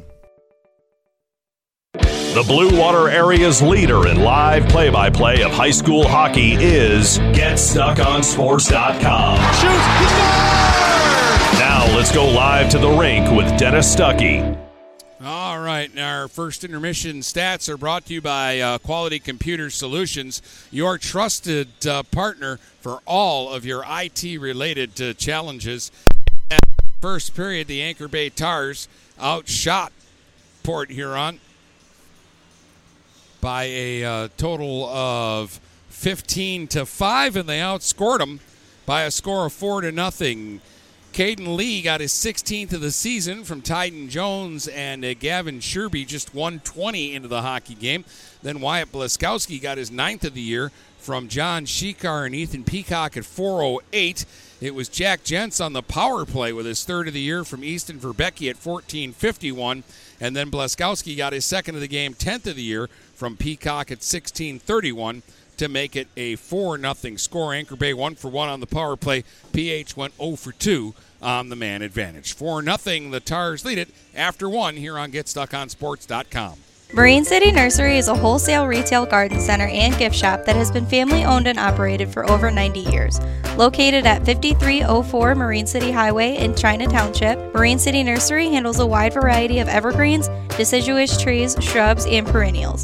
The Blue Water area's leader in live play by play of high school hockey is GetStuckOnSports.com. Now let's go live to the rink with Dennis Stuckey. All right, our first intermission stats are brought to you by uh, Quality Computer Solutions, your trusted uh, partner for all of your IT related uh, challenges. First period, the Anchor Bay Tars outshot Port Huron by a uh, total of 15 to 5 and they outscored them by a score of 4 to nothing. Caden Lee got his 16th of the season from Tyden Jones and uh, Gavin Sherby, just 120 into the hockey game. Then Wyatt Blaskowski got his ninth of the year from John Sheeker and Ethan Peacock at 408. It was Jack Jentz on the power play with his third of the year from Easton Verbecki at 1451. And then Blaskowski got his second of the game, 10th of the year from Peacock at 1631 to make it a 4 0 score. Anchor Bay 1 for 1 on the power play. PH went 0 for 2 on the man advantage. 4 0, the Tars lead it after 1 here on GetStuckOnSports.com. Marine City Nursery is a wholesale retail garden center and gift shop that has been family owned and operated for over 90 years. Located at 5304 Marine City Highway in China Township, Marine City Nursery handles a wide variety of evergreens, deciduous trees, shrubs, and perennials.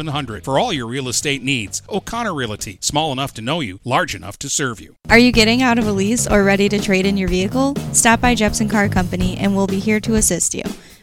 700 for all your real estate needs. O'Connor Realty, small enough to know you, large enough to serve you. Are you getting out of a lease or ready to trade in your vehicle? Stop by Jepson Car Company and we'll be here to assist you.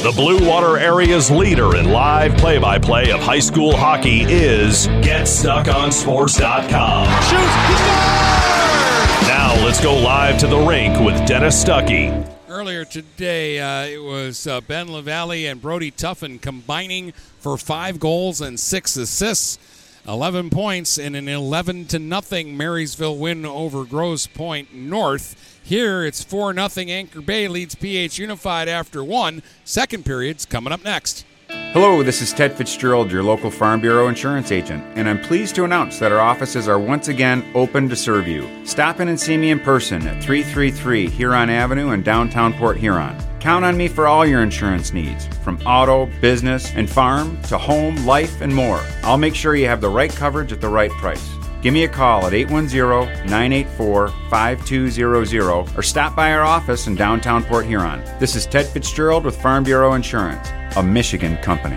The Blue Water area's leader in live play by play of high school hockey is GetStuckOnSports.com. Now let's go live to the rink with Dennis Stuckey. Earlier today, uh, it was uh, Ben LaValle and Brody Tuffin combining for five goals and six assists. 11 points in an 11 to nothing Marysville win over Grosse Pointe North. Here it's 4 0 Anchor Bay leads PH Unified after one. Second period's coming up next. Hello, this is Ted Fitzgerald, your local Farm Bureau insurance agent, and I'm pleased to announce that our offices are once again open to serve you. Stop in and see me in person at 333 Huron Avenue in downtown Port Huron. Count on me for all your insurance needs, from auto, business, and farm to home, life, and more. I'll make sure you have the right coverage at the right price. Give me a call at 810 984 5200 or stop by our office in downtown Port Huron. This is Ted Fitzgerald with Farm Bureau Insurance, a Michigan company.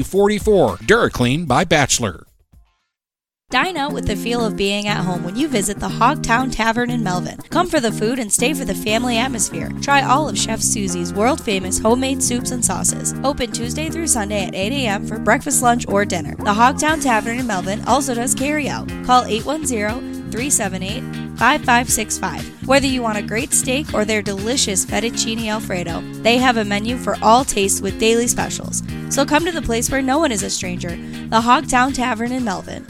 44. DuraClean by Bachelor. Dine out with the feel of being at home when you visit the Hogtown Tavern in Melvin. Come for the food and stay for the family atmosphere. Try all of Chef Susie's world famous homemade soups and sauces. Open Tuesday through Sunday at 8 a.m. for breakfast, lunch, or dinner. The Hogtown Tavern in Melvin also does carry out. Call 810 378 5565. Whether you want a great steak or their delicious fettuccine alfredo, they have a menu for all tastes with daily specials. So come to the place where no one is a stranger, the Hogtown Tavern in Melvin.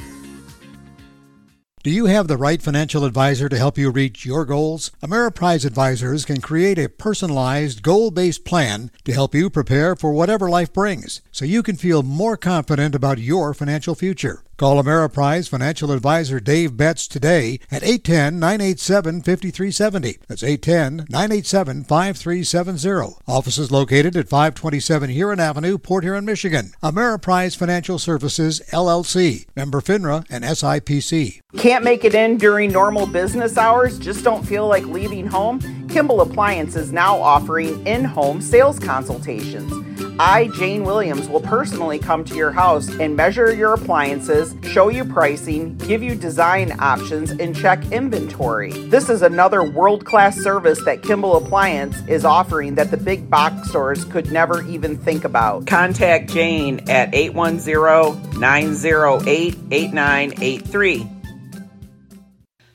Do you have the right financial advisor to help you reach your goals? Ameriprise Advisors can create a personalized, goal based plan to help you prepare for whatever life brings so you can feel more confident about your financial future. Call Ameriprise financial advisor Dave Betts today at 810 987 5370. That's 810 987 5370. Office is located at 527 Huron Avenue, Port Huron, Michigan. Ameriprise Financial Services, LLC. Member FINRA and SIPC. Can't make it in during normal business hours? Just don't feel like leaving home? Kimball Appliance is now offering in home sales consultations. I, Jane Williams, will personally come to your house and measure your appliances, show you pricing, give you design options, and check inventory. This is another world class service that Kimball Appliance is offering that the big box stores could never even think about. Contact Jane at 810 908 8983.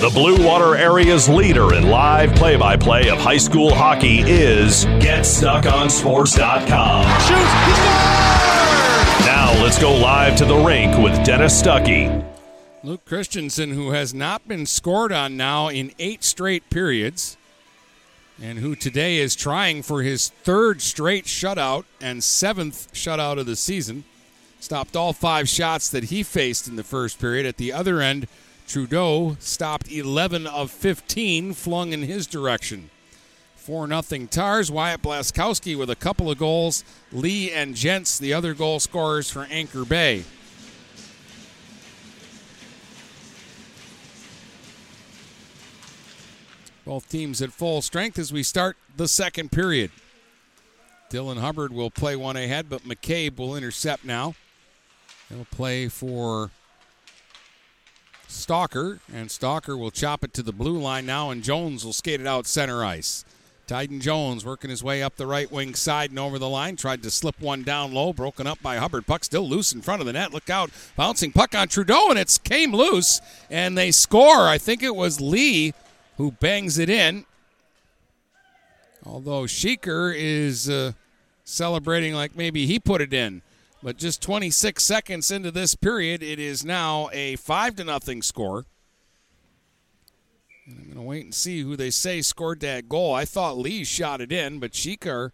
The Blue Water area's leader in live play by play of high school hockey is GetStuckOnSports.com. Now let's go live to the rink with Dennis Stuckey. Luke Christensen, who has not been scored on now in eight straight periods, and who today is trying for his third straight shutout and seventh shutout of the season, stopped all five shots that he faced in the first period. At the other end, Trudeau stopped 11 of 15 flung in his direction. 4 0 Tars. Wyatt Blaskowski with a couple of goals. Lee and Jentz, the other goal scorers for Anchor Bay. Both teams at full strength as we start the second period. Dylan Hubbard will play one ahead, but McCabe will intercept now. He'll play for Stalker, and Stalker will chop it to the blue line now, and Jones will skate it out center ice. Tyden Jones working his way up the right wing side and over the line. Tried to slip one down low, broken up by Hubbard. Puck still loose in front of the net. Look out. Bouncing puck on Trudeau, and it's came loose, and they score. I think it was Lee who bangs it in. Although Sheeker is uh, celebrating like maybe he put it in. But just 26 seconds into this period, it is now a 5 to nothing score. And I'm going to wait and see who they say scored that goal. I thought Lee shot it in, but Sheeker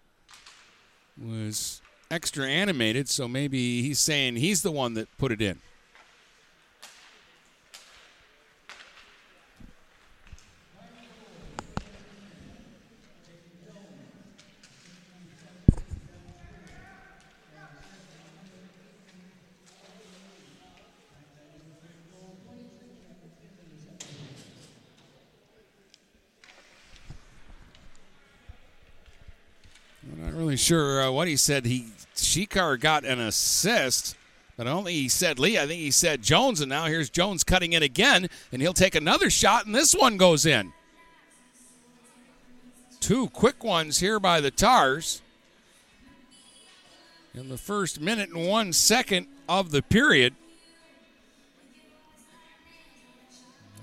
was extra animated, so maybe he's saying he's the one that put it in. Really sure uh, what he said. He Sheeker got an assist, but only he said Lee. I think he said Jones, and now here's Jones cutting in again, and he'll take another shot, and this one goes in. Two quick ones here by the Tars in the first minute and one second of the period.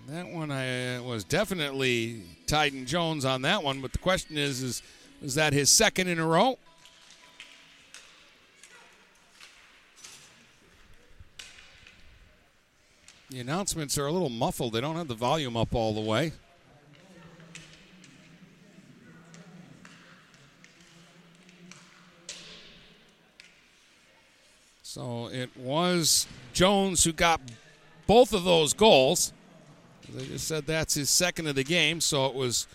And that one I uh, was definitely Tyden Jones on that one, but the question is, is is that his second in a row? The announcements are a little muffled. They don't have the volume up all the way. So it was Jones who got both of those goals. They just said that's his second of the game. So it was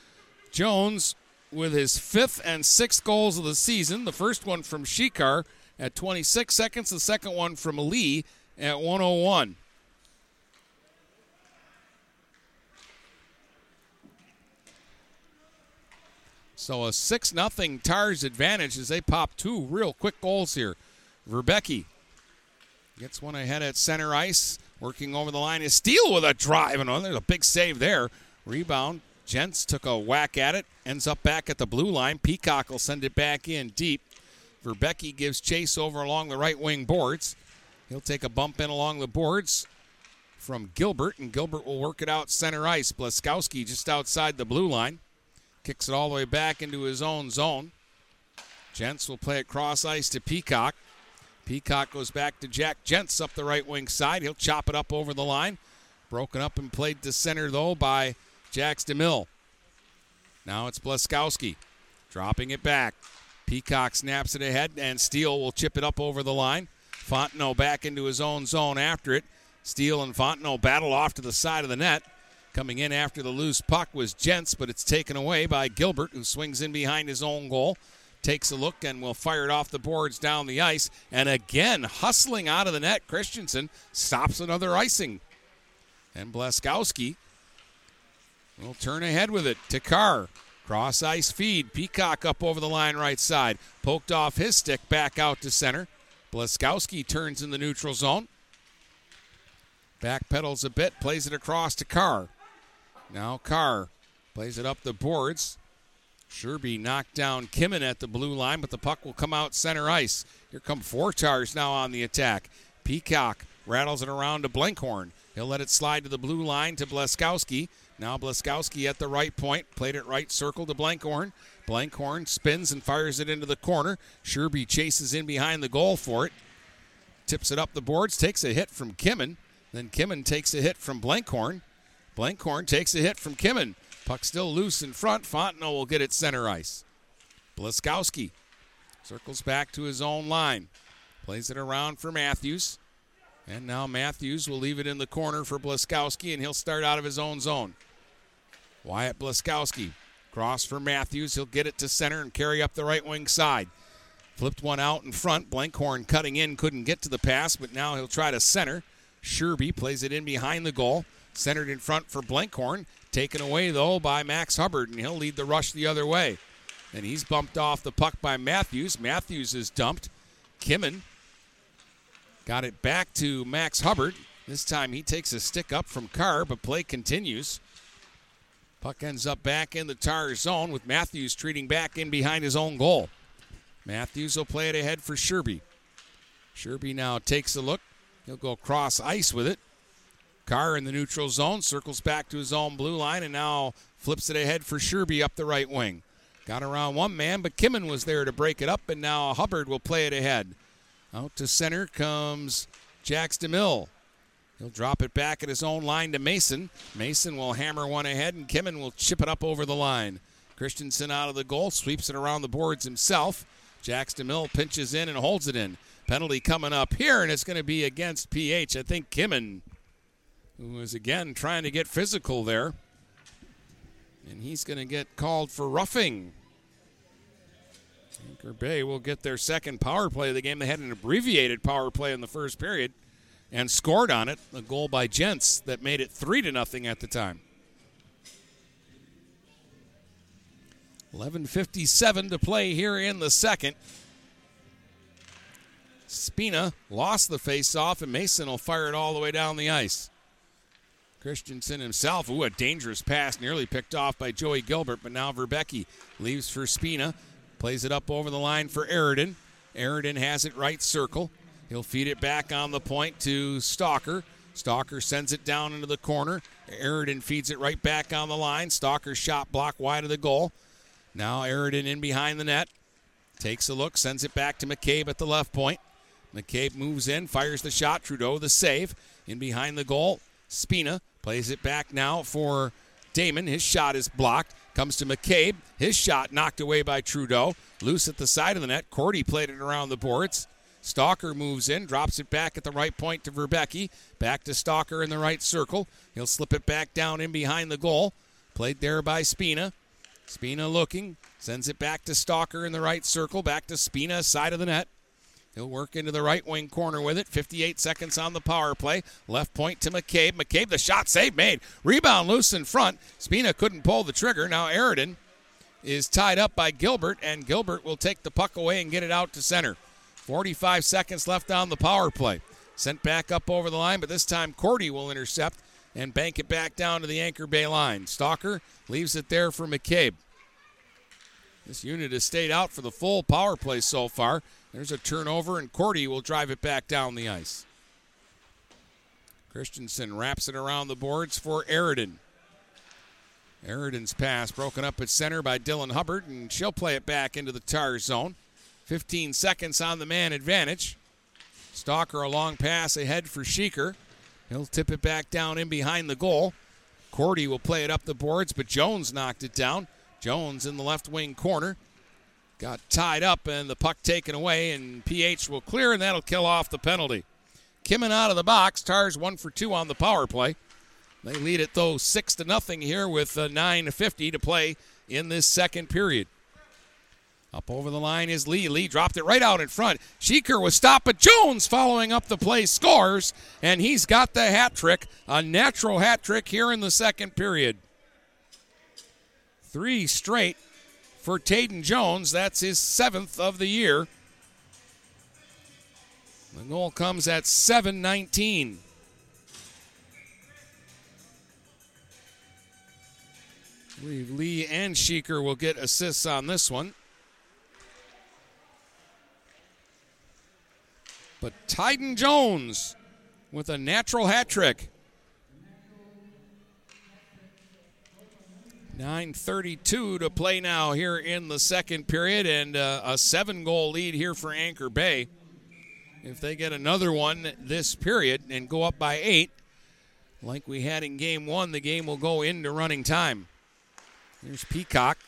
Jones with his fifth and sixth goals of the season. The first one from Sheeker at 26 seconds, the second one from Lee at 101. So a 6 0 Tars advantage as they pop two real quick goals here. Verbecki gets one ahead at center ice, working over the line is Steele with a drive, and oh, there's a big save there. Rebound. Jentz took a whack at it, ends up back at the blue line. Peacock will send it back in deep. Verbecki gives chase over along the right wing boards. He'll take a bump in along the boards from Gilbert, and Gilbert will work it out center ice. Blaskowski just outside the blue line. Kicks it all the way back into his own zone. Jentz will play it cross ice to Peacock. Peacock goes back to Jack Jentz up the right wing side. He'll chop it up over the line. Broken up and played to center, though, by Jax DeMille. Now it's Blaskowski dropping it back. Peacock snaps it ahead, and Steele will chip it up over the line. Fontenot back into his own zone after it. Steele and Fontenot battle off to the side of the net. Coming in after the loose puck was Jentz, but it's taken away by Gilbert, who swings in behind his own goal. Takes a look and will fire it off the boards down the ice. And again, hustling out of the net, Christensen stops another icing. And Blaskowski will turn ahead with it to Carr. Cross ice feed. Peacock up over the line right side. Poked off his stick back out to center. Blaskowski turns in the neutral zone. Back pedals a bit, plays it across to Carr. Now Carr plays it up the boards. Sherby knocked down Kimmin at the blue line, but the puck will come out center ice. Here come four tars now on the attack. Peacock rattles it around to Blenkhorn. He'll let it slide to the blue line to Blaskowski. Now Blaskowski at the right point, played it right circle to Blenkhorn. Blenkhorn spins and fires it into the corner. Sherby chases in behind the goal for it. Tips it up the boards, takes a hit from Kimmin. Then Kimmin takes a hit from Blenkhorn. Blenkhorn takes a hit from Kimmin. Puck still loose in front. Fontenot will get it center ice. Blaskowski circles back to his own line. Plays it around for Matthews. And now Matthews will leave it in the corner for Blaskowski, and he'll start out of his own zone. Wyatt Blaskowski. Cross for Matthews. He'll get it to center and carry up the right wing side. Flipped one out in front. Blenkhorn cutting in, couldn't get to the pass, but now he'll try to center. Sherby plays it in behind the goal. Centered in front for Blenkhorn. Taken away, though, by Max Hubbard, and he'll lead the rush the other way. And he's bumped off the puck by Matthews. Matthews is dumped. Kimmin got it back to Max Hubbard. This time he takes a stick up from Carr, but play continues. Puck ends up back in the Tar zone with Matthews treating back in behind his own goal. Matthews will play it ahead for Sherby. Sherby now takes a look. He'll go cross ice with it. Carr in the neutral zone circles back to his own blue line and now flips it ahead for Sherby up the right wing. Got around one man, but Kimmin was there to break it up, and now Hubbard will play it ahead. Out to center comes Jax DeMille. He'll drop it back at his own line to Mason. Mason will hammer one ahead, and Kimmin will chip it up over the line. Christensen out of the goal, sweeps it around the boards himself. Jax DeMille pinches in and holds it in. Penalty coming up here, and it's going to be against PH. I think Kimmin, who is again trying to get physical there. And he's going to get called for roughing. Anchor Bay will get their second power play of the game. They had an abbreviated power play in the first period and scored on it. A goal by Jentz that made it three to nothing at the time. 11.57 to play here in the second. Spina lost the face-off, and Mason will fire it all the way down the ice. Christensen himself, ooh, a dangerous pass, nearly picked off by Joey Gilbert, but now Verbecki leaves for Spina, plays it up over the line for Aridin. Aridin has it right circle. He'll feed it back on the point to Stalker. Stalker sends it down into the corner. Aridin feeds it right back on the line. Stalker's shot block wide of the goal. Now Aridin in behind the net. Takes a look, sends it back to McCabe at the left point. McCabe moves in, fires the shot. Trudeau the save. In behind the goal. Spina plays it back now for Damon. His shot is blocked. Comes to McCabe. His shot knocked away by Trudeau. Loose at the side of the net. Cordy played it around the boards. Stalker moves in, drops it back at the right point to Verbecki. Back to Stalker in the right circle. He'll slip it back down in behind the goal. Played there by Spina. Spina looking, sends it back to Stalker in the right circle. Back to Spina, side of the net. He'll work into the right wing corner with it. 58 seconds on the power play. Left point to McCabe. McCabe, the shot save made. Rebound loose in front. Spina couldn't pull the trigger. Now Aridin is tied up by Gilbert, and Gilbert will take the puck away and get it out to center. 45 seconds left on the power play. Sent back up over the line, but this time Cordy will intercept and bank it back down to the Anchor Bay line. Stalker leaves it there for McCabe. This unit has stayed out for the full power play so far. There's a turnover, and Cordy will drive it back down the ice. Christensen wraps it around the boards for Aridin. Aridin's pass broken up at center by Dylan Hubbard, and she'll play it back into the tar zone. 15 seconds on the man advantage. Stalker a long pass ahead for Sheeker. He'll tip it back down in behind the goal. Cordy will play it up the boards, but Jones knocked it down. Jones in the left wing corner. Got tied up and the puck taken away, and PH will clear, and that'll kill off the penalty. Kimmin out of the box. Tars one for two on the power play. They lead it though six to nothing here with uh, 9:50 to play in this second period. Up over the line is Lee. Lee dropped it right out in front. Sheeker was stopped, but Jones following up the play scores, and he's got the hat trick, a natural hat trick here in the second period. Three straight for Tyden Jones. That's his seventh of the year. The goal comes at 7:19. I believe Lee and Sheeker will get assists on this one. But Tyden Jones with a natural hat trick. 9.32 to play now here in the second period, and uh, a seven goal lead here for Anchor Bay. If they get another one this period and go up by eight, like we had in game one, the game will go into running time. There's Peacock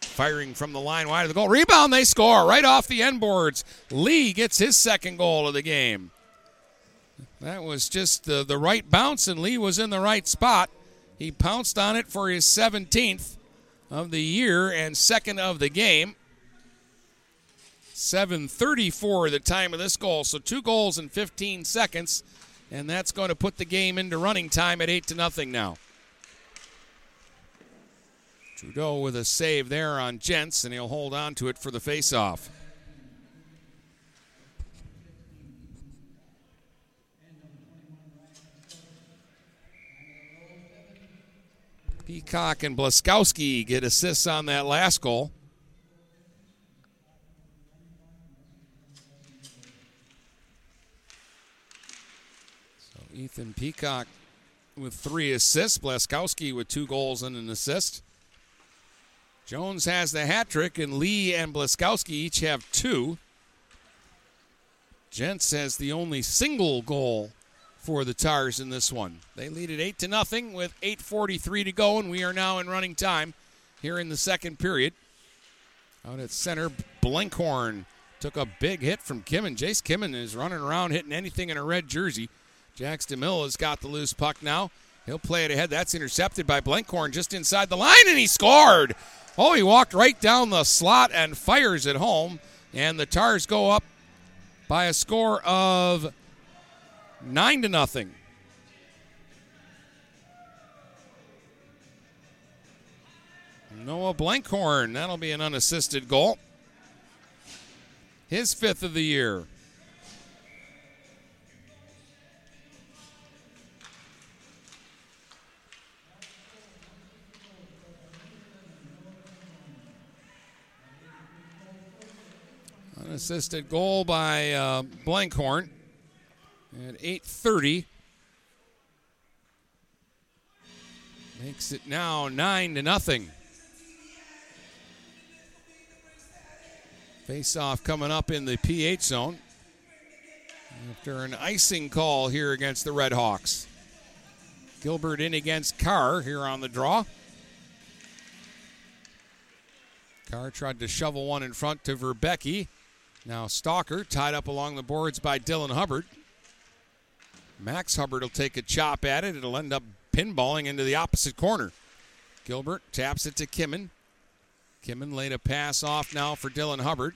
firing from the line wide of the goal. Rebound, they score right off the end boards. Lee gets his second goal of the game. That was just the, the right bounce, and Lee was in the right spot. He pounced on it for his 17th of the year and second of the game. 7:34 the time of this goal, so two goals in 15 seconds, and that's going to put the game into running time at eight to nothing now. Trudeau with a save there on Jentz, and he'll hold on to it for the faceoff. Peacock and Blaskowski get assists on that last goal. So Ethan Peacock with three assists, Blaskowski with two goals and an assist. Jones has the hat trick, and Lee and Blaskowski each have two. Jentz has the only single goal for the Tars in this one. They lead it eight to nothing with 8:43 to go, and we are now in running time here in the second period. Out at center, Blenkhorn took a big hit from Kimmin. Jace Kimmin is running around hitting anything in a red jersey. Jax DeMille has got the loose puck now. He'll play it ahead. That's intercepted by Blenkhorn just inside the line, and he scored. Oh, he walked right down the slot and fires it home. And the Tars go up by a score of nine to nothing. Noah Blenkhorn. That'll be an unassisted goal. His fifth of the year. Unassisted goal by uh, Blenkhorn at 8:30. Makes it now nine to nothing. Face off coming up in the PH zone after an icing call here against the Red Hawks. Gilbert in against Carr here on the draw. Carr tried to shovel one in front to Verbecki. Now Stalker tied up along the boards by Dylan Hubbard. Max Hubbard will take a chop at it. It'll end up pinballing into the opposite corner. Gilbert taps it to Kimmin. Kimmin laid a pass off now for Dylan Hubbard.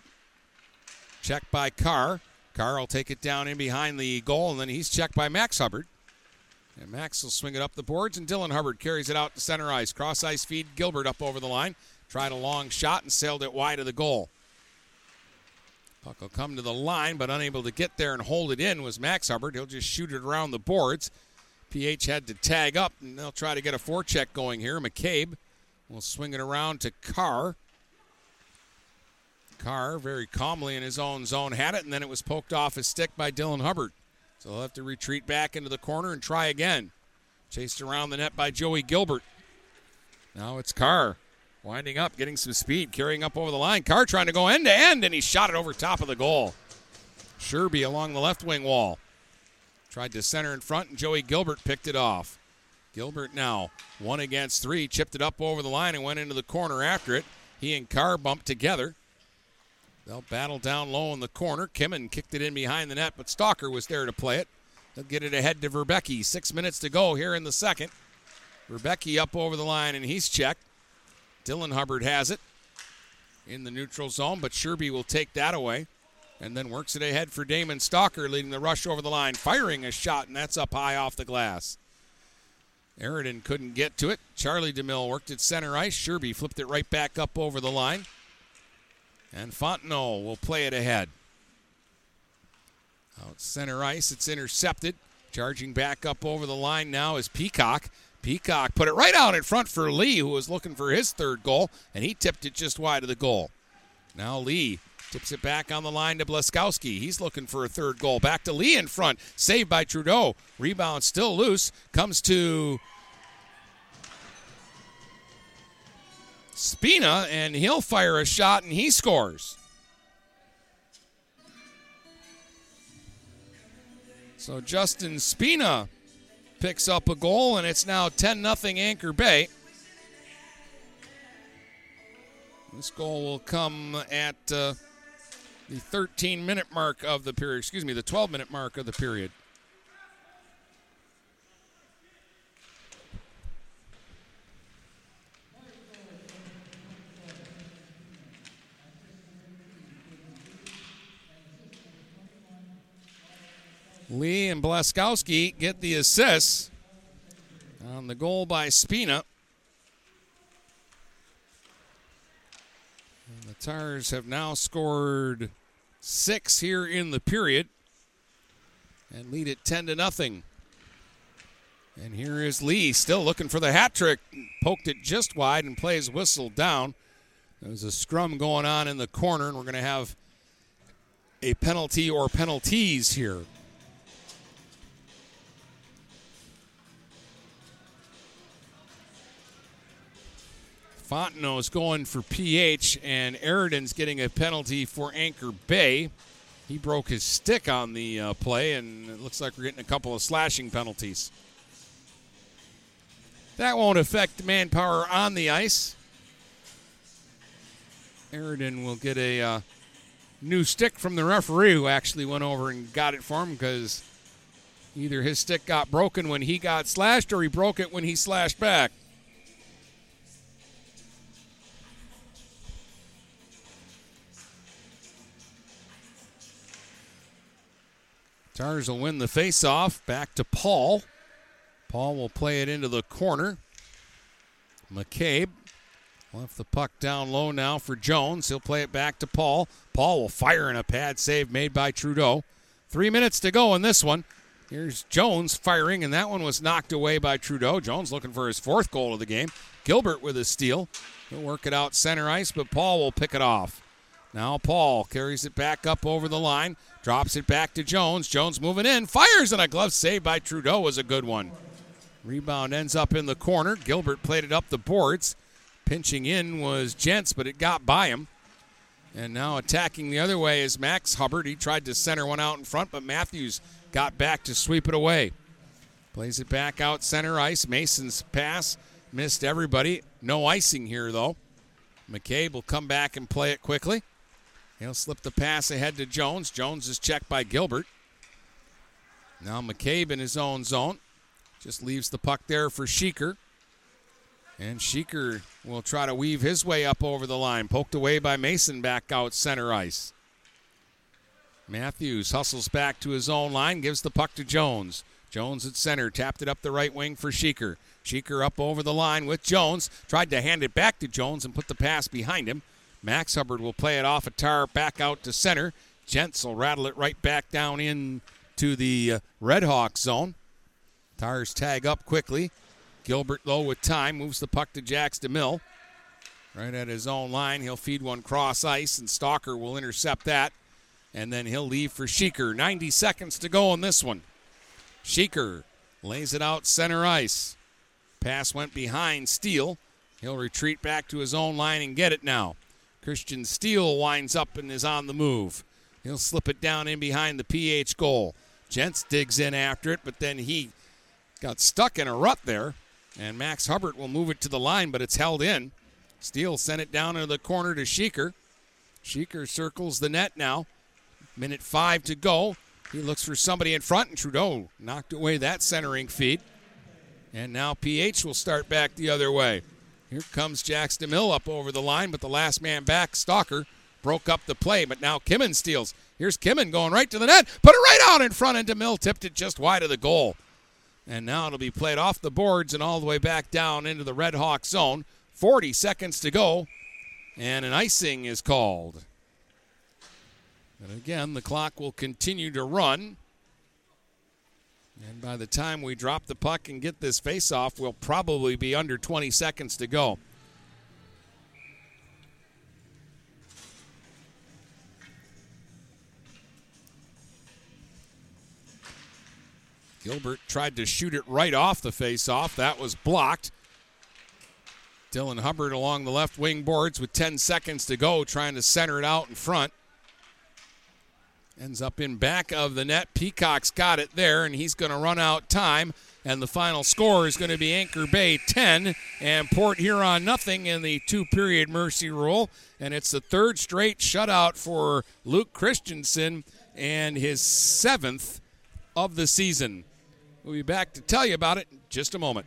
Checked by Carr. Carr will take it down in behind the goal, and then he's checked by Max Hubbard. And Max will swing it up the boards, and Dylan Hubbard carries it out to center ice. Cross ice feed Gilbert up over the line. Tried a long shot and sailed it wide of the goal. Puck will come to the line, but unable to get there and hold it in was Max Hubbard. He'll just shoot it around the boards. PH had to tag up, and they'll try to get a forecheck going here. McCabe will swing it around to Carr. Carr very calmly in his own zone had it, and then it was poked off his stick by Dylan Hubbard. So they'll have to retreat back into the corner and try again. Chased around the net by Joey Gilbert. Now it's Carr winding up, getting some speed, carrying up over the line. Carr trying to go end to end, and he shot it over top of the goal. Sherby along the left wing wall. Tried to center in front, and Joey Gilbert picked it off. Gilbert now one against three, chipped it up over the line and went into the corner after it. He and Carr bumped together. They'll battle down low in the corner. Kimmin kicked it in behind the net, but Stalker was there to play it. They'll get it ahead to Verbecki. Six minutes to go here in the second. Verbecki up over the line, and he's checked. Dylan Hubbard has it in the neutral zone, but Sherby will take that away and then works it ahead for Damon Stalker, leading the rush over the line, firing a shot, and that's up high off the glass. Aridin couldn't get to it. Charlie DeMille worked at center ice. Sherby flipped it right back up over the line. And Fontenot will play it ahead. Out center ice, it's intercepted. Charging back up over the line now is Peacock. Peacock put it right out in front for Lee, who was looking for his third goal, and he tipped it just wide of the goal. Now Lee tips it back on the line to Blaskowski. He's looking for a third goal. Back to Lee in front. Saved by Trudeau. Rebound still loose. Comes to Spina, and he'll fire a shot, and he scores. So Justin Spina picks up a goal, and it's now 10 0 Anchor Bay. This goal will come at uh, the 13 minute mark of the period, excuse me, the 12 minute mark of the period. Lee and Blaskowski get the assists on the goal by Spina. And the Tars have now scored six here in the period and lead it 10 to nothing. And here is Lee still looking for the hat trick. Poked it just wide and plays whistle down. There's a scrum going on in the corner, and we're going to have a penalty or penalties here. Fontenot's going for PH, and Aridin's getting a penalty for Anchor Bay. He broke his stick on the uh, play, and it looks like we're getting a couple of slashing penalties. That won't affect manpower on the ice. Aridin will get a uh, new stick from the referee, who actually went over and got it for him because either his stick got broken when he got slashed or he broke it when he slashed back. Tars will win the faceoff. Back to Paul. Paul will play it into the corner. McCabe Left the puck down low now for Jones. He'll play it back to Paul. Paul will fire in a pad save made by Trudeau. Three minutes to go in this one. Here's Jones firing, and that one was knocked away by Trudeau. Jones looking for his fourth goal of the game. Gilbert with a steal. He'll work it out center ice, but Paul will pick it off. Now Paul carries it back up over the line, drops it back to Jones. Jones moving in, fires, and a glove save by Trudeau was a good one. Rebound ends up in the corner. Gilbert played it up the boards. Pinching in was Jentz, but it got by him. And now attacking the other way is Max Hubbard. He tried to center one out in front, but Matthews got back to sweep it away. Plays it back out center ice. Mason's pass missed everybody. No icing here, though. McCabe will come back and play it quickly. He'll slip the pass ahead to Jones. Jones is checked by Gilbert. Now McCabe in his own zone. Just leaves the puck there for Sheeker. And Sheeker will try to weave his way up over the line. Poked away by Mason back out center ice. Matthews hustles back to his own line, gives the puck to Jones. Jones at center, tapped it up the right wing for Sheeker. Sheeker up over the line with Jones, tried to hand it back to Jones and put the pass behind him. Max Hubbard will play it off a tar back out to center. Jentz will rattle it right back down in to the uh, Red Hawk zone. Tars tag up quickly. Gilbert, though, with time, moves the puck to Jax DeMille. Right at his own line. He'll feed one cross ice, and Stalker will intercept that. And then he'll leave for Sheeker. 90 seconds to go on this one. Sheeker lays it out center ice. Pass went behind Steele. He'll retreat back to his own line and get it now. Christian Steele winds up and is on the move. He'll slip it down in behind the PH goal. Jentz digs in after it, but then he got stuck in a rut there. And Max Hubbard will move it to the line, but it's held in. Steele sent it down into the corner to Sheeker. Sheeker circles the net now. Minute five to go. He looks for somebody in front, and Trudeau knocked away that centering feed. And now PH will start back the other way. Here comes Jax DeMille up over the line, but the last man back, Stalker, broke up the play. But now Kimmin steals. Here's Kimmin going right to the net. Put it right out in front, and DeMille tipped it just wide of the goal. And now it'll be played off the boards and all the way back down into the Red Hawk zone. 40 seconds to go, and an icing is called. And again, the clock will continue to run. And by the time we drop the puck and get this face-off, we'll probably be under 20 seconds to go. Gilbert tried to shoot it right off the face-off. That was blocked. Dylan Hubbard along the left wing boards with 10 seconds to go, trying to center it out in front. Ends up in back of the net. Peacock's got it there, and he's going to run out time. And the final score is going to be Anchor Bay 10 and Port Huron nothing in the two period mercy rule. And it's the third straight shutout for Luke Christensen and his seventh of the season. We'll be back to tell you about it in just a moment.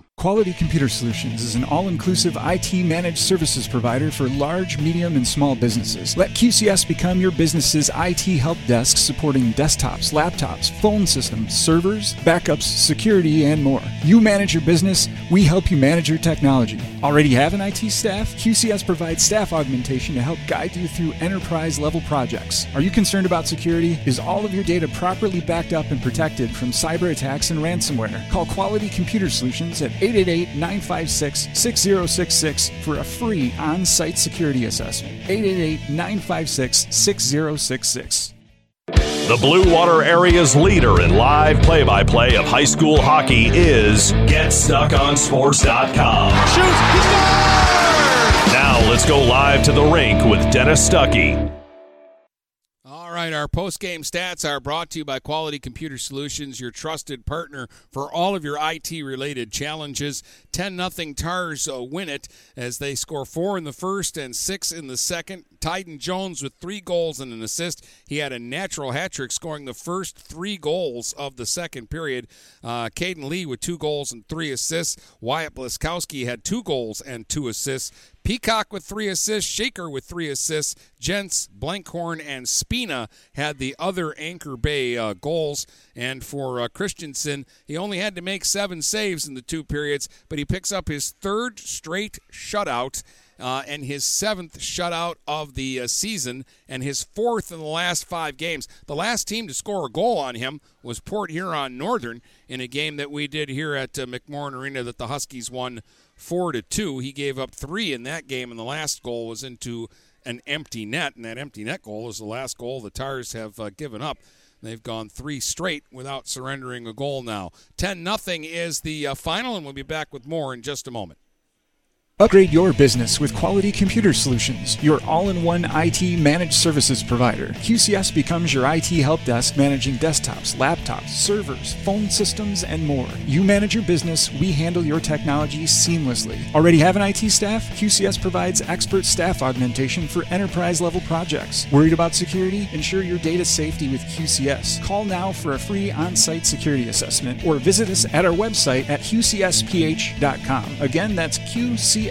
Quality Computer Solutions is an all inclusive IT managed services provider for large, medium, and small businesses. Let QCS become your business's IT help desk supporting desktops, laptops, phone systems, servers, backups, security, and more. You manage your business, we help you manage your technology. Already have an IT staff? QCS provides staff augmentation to help guide you through enterprise level projects. Are you concerned about security? Is all of your data properly backed up and protected from cyber attacks and ransomware? Call Quality Computer Solutions at 888 956 6066 for a free on site security assessment. 888 956 6066. The Blue Water Area's leader in live play by play of high school hockey is GetStuckOnSports.com. Shoot! Now let's go live to the rink with Dennis Stuckey. Right, our post-game stats are brought to you by Quality Computer Solutions, your trusted partner for all of your IT-related challenges. 10 nothing Tars win it as they score 4 in the first and 6 in the second. Tyden Jones with 3 goals and an assist. He had a natural hat trick scoring the first 3 goals of the second period. Uh, Caden Lee with 2 goals and 3 assists. Wyatt Blaskowski had 2 goals and 2 assists. Peacock with three assists, Sheeker with three assists, Jentz, Blenkhorn, and Spina had the other Anchor Bay uh, goals. And for uh, Christensen, he only had to make seven saves in the two periods, but he picks up his third straight shutout. Uh, and his seventh shutout of the uh, season, and his fourth in the last five games. The last team to score a goal on him was Port Huron Northern in a game that we did here at uh, McMorran Arena that the Huskies won four to two. He gave up three in that game, and the last goal was into an empty net, and that empty net goal is the last goal the Tars have uh, given up. They've gone three straight without surrendering a goal now. 10 nothing is the uh, final, and we'll be back with more in just a moment. Upgrade your business with Quality Computer Solutions, your all in one IT managed services provider. QCS becomes your IT help desk managing desktops, laptops, servers, phone systems, and more. You manage your business, we handle your technology seamlessly. Already have an IT staff? QCS provides expert staff augmentation for enterprise level projects. Worried about security? Ensure your data safety with QCS. Call now for a free on site security assessment or visit us at our website at qcsph.com. Again, that's QCS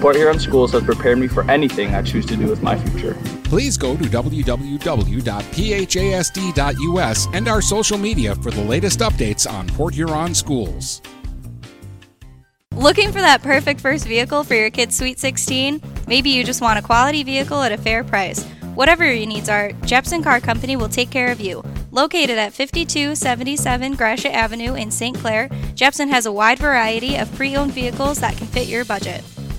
Port Huron Schools has prepared me for anything I choose to do with my future. Please go to www.phasd.us and our social media for the latest updates on Port Huron schools. Looking for that perfect first vehicle for your kid's Sweet 16? Maybe you just want a quality vehicle at a fair price. Whatever your needs are, Jepson Car Company will take care of you. Located at 5277 Gratiot Avenue in St. Clair, Jepson has a wide variety of pre owned vehicles that can fit your budget.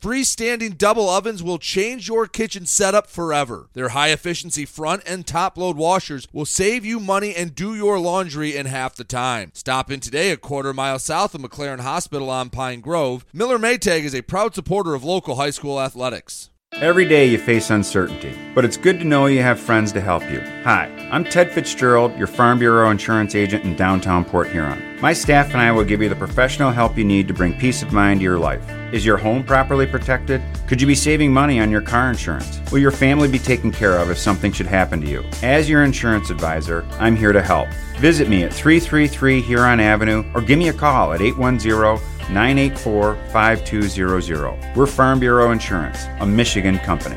Freestanding double ovens will change your kitchen setup forever. Their high efficiency front and top load washers will save you money and do your laundry in half the time. Stop in today a quarter mile south of McLaren Hospital on Pine Grove. Miller Maytag is a proud supporter of local high school athletics. Every day you face uncertainty, but it's good to know you have friends to help you. Hi, I'm Ted Fitzgerald, your Farm Bureau insurance agent in downtown Port Huron. My staff and I will give you the professional help you need to bring peace of mind to your life. Is your home properly protected? Could you be saving money on your car insurance? Will your family be taken care of if something should happen to you? As your insurance advisor, I'm here to help. Visit me at 333 Huron Avenue or give me a call at 810 984 5200. We're Farm Bureau Insurance, a Michigan company.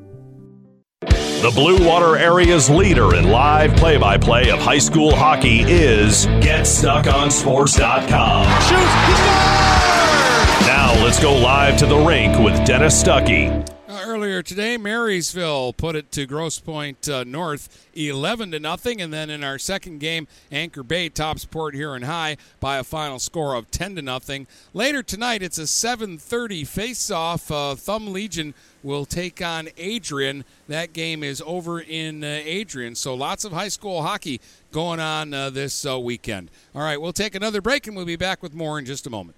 The Blue Water area's leader in live play by play of high school hockey is GetStuckOnSports.com. Now let's go live to the rink with Dennis Stuckey. Earlier today, Marysville put it to Grosse Pointe uh, North, eleven to nothing, and then in our second game, Anchor Bay tops Port Huron High by a final score of ten to nothing. Later tonight, it's a 7:30 face-off. Uh, Thumb Legion will take on Adrian. That game is over in uh, Adrian, so lots of high school hockey going on uh, this uh, weekend. All right, we'll take another break, and we'll be back with more in just a moment.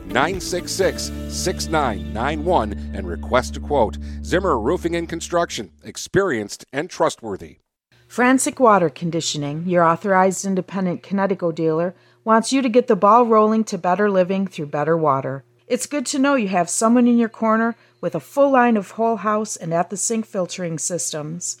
966 6991 and request a quote. Zimmer Roofing and Construction, experienced and trustworthy. Frantic Water Conditioning, your authorized independent Kinetico dealer, wants you to get the ball rolling to better living through better water. It's good to know you have someone in your corner with a full line of whole house and at the sink filtering systems.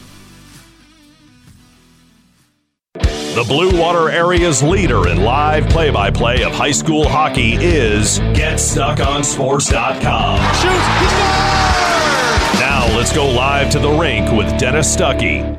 The Blue Water area's leader in live play by play of high school hockey is GetStuckOnSports.com. Now let's go live to the rink with Dennis Stuckey.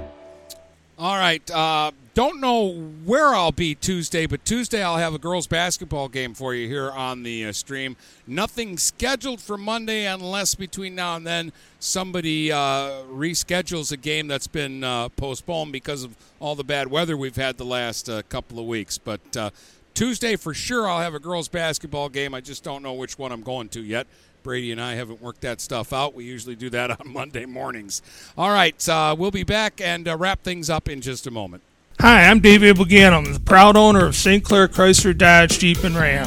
All right. Uh, don't know where I'll be Tuesday, but Tuesday I'll have a girls' basketball game for you here on the uh, stream. Nothing scheduled for Monday unless between now and then somebody uh, reschedules a game that's been uh, postponed because of all the bad weather we've had the last uh, couple of weeks. But uh, Tuesday for sure I'll have a girls' basketball game. I just don't know which one I'm going to yet. Brady and I haven't worked that stuff out. We usually do that on Monday mornings. All right, uh, we'll be back and wrap things up in just a moment. Hi, I'm David Buganum, the proud owner of St. Clair Chrysler Dodge Jeep and Ram.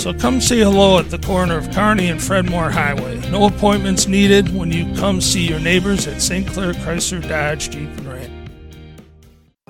So come say hello at the corner of Carney and Fred Moore Highway. No appointments needed when you come see your neighbors at St. Clair Chrysler Dodge Jeep.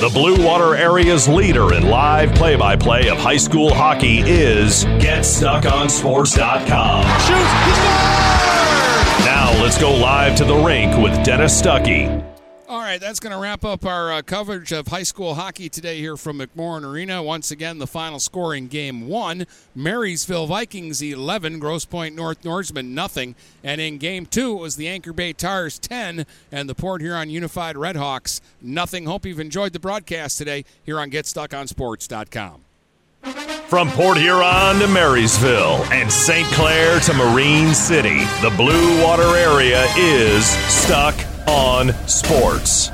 The Blue Water area's leader in live play by play of high school hockey is GetStuckOnSports.com. Shoot! Now let's go live to the rink with Dennis Stuckey. All right, that's going to wrap up our uh, coverage of high school hockey today here from McMorran Arena. Once again, the final score in game one Marysville Vikings 11, Grosse Pointe North Norsemen nothing. And in game two, it was the Anchor Bay Tars 10 and the Port Huron Unified Redhawks nothing. Hope you've enjoyed the broadcast today here on GetStuckOnSports.com. From Port Huron to Marysville and St. Clair to Marine City, the Blue Water area is stuck on sports.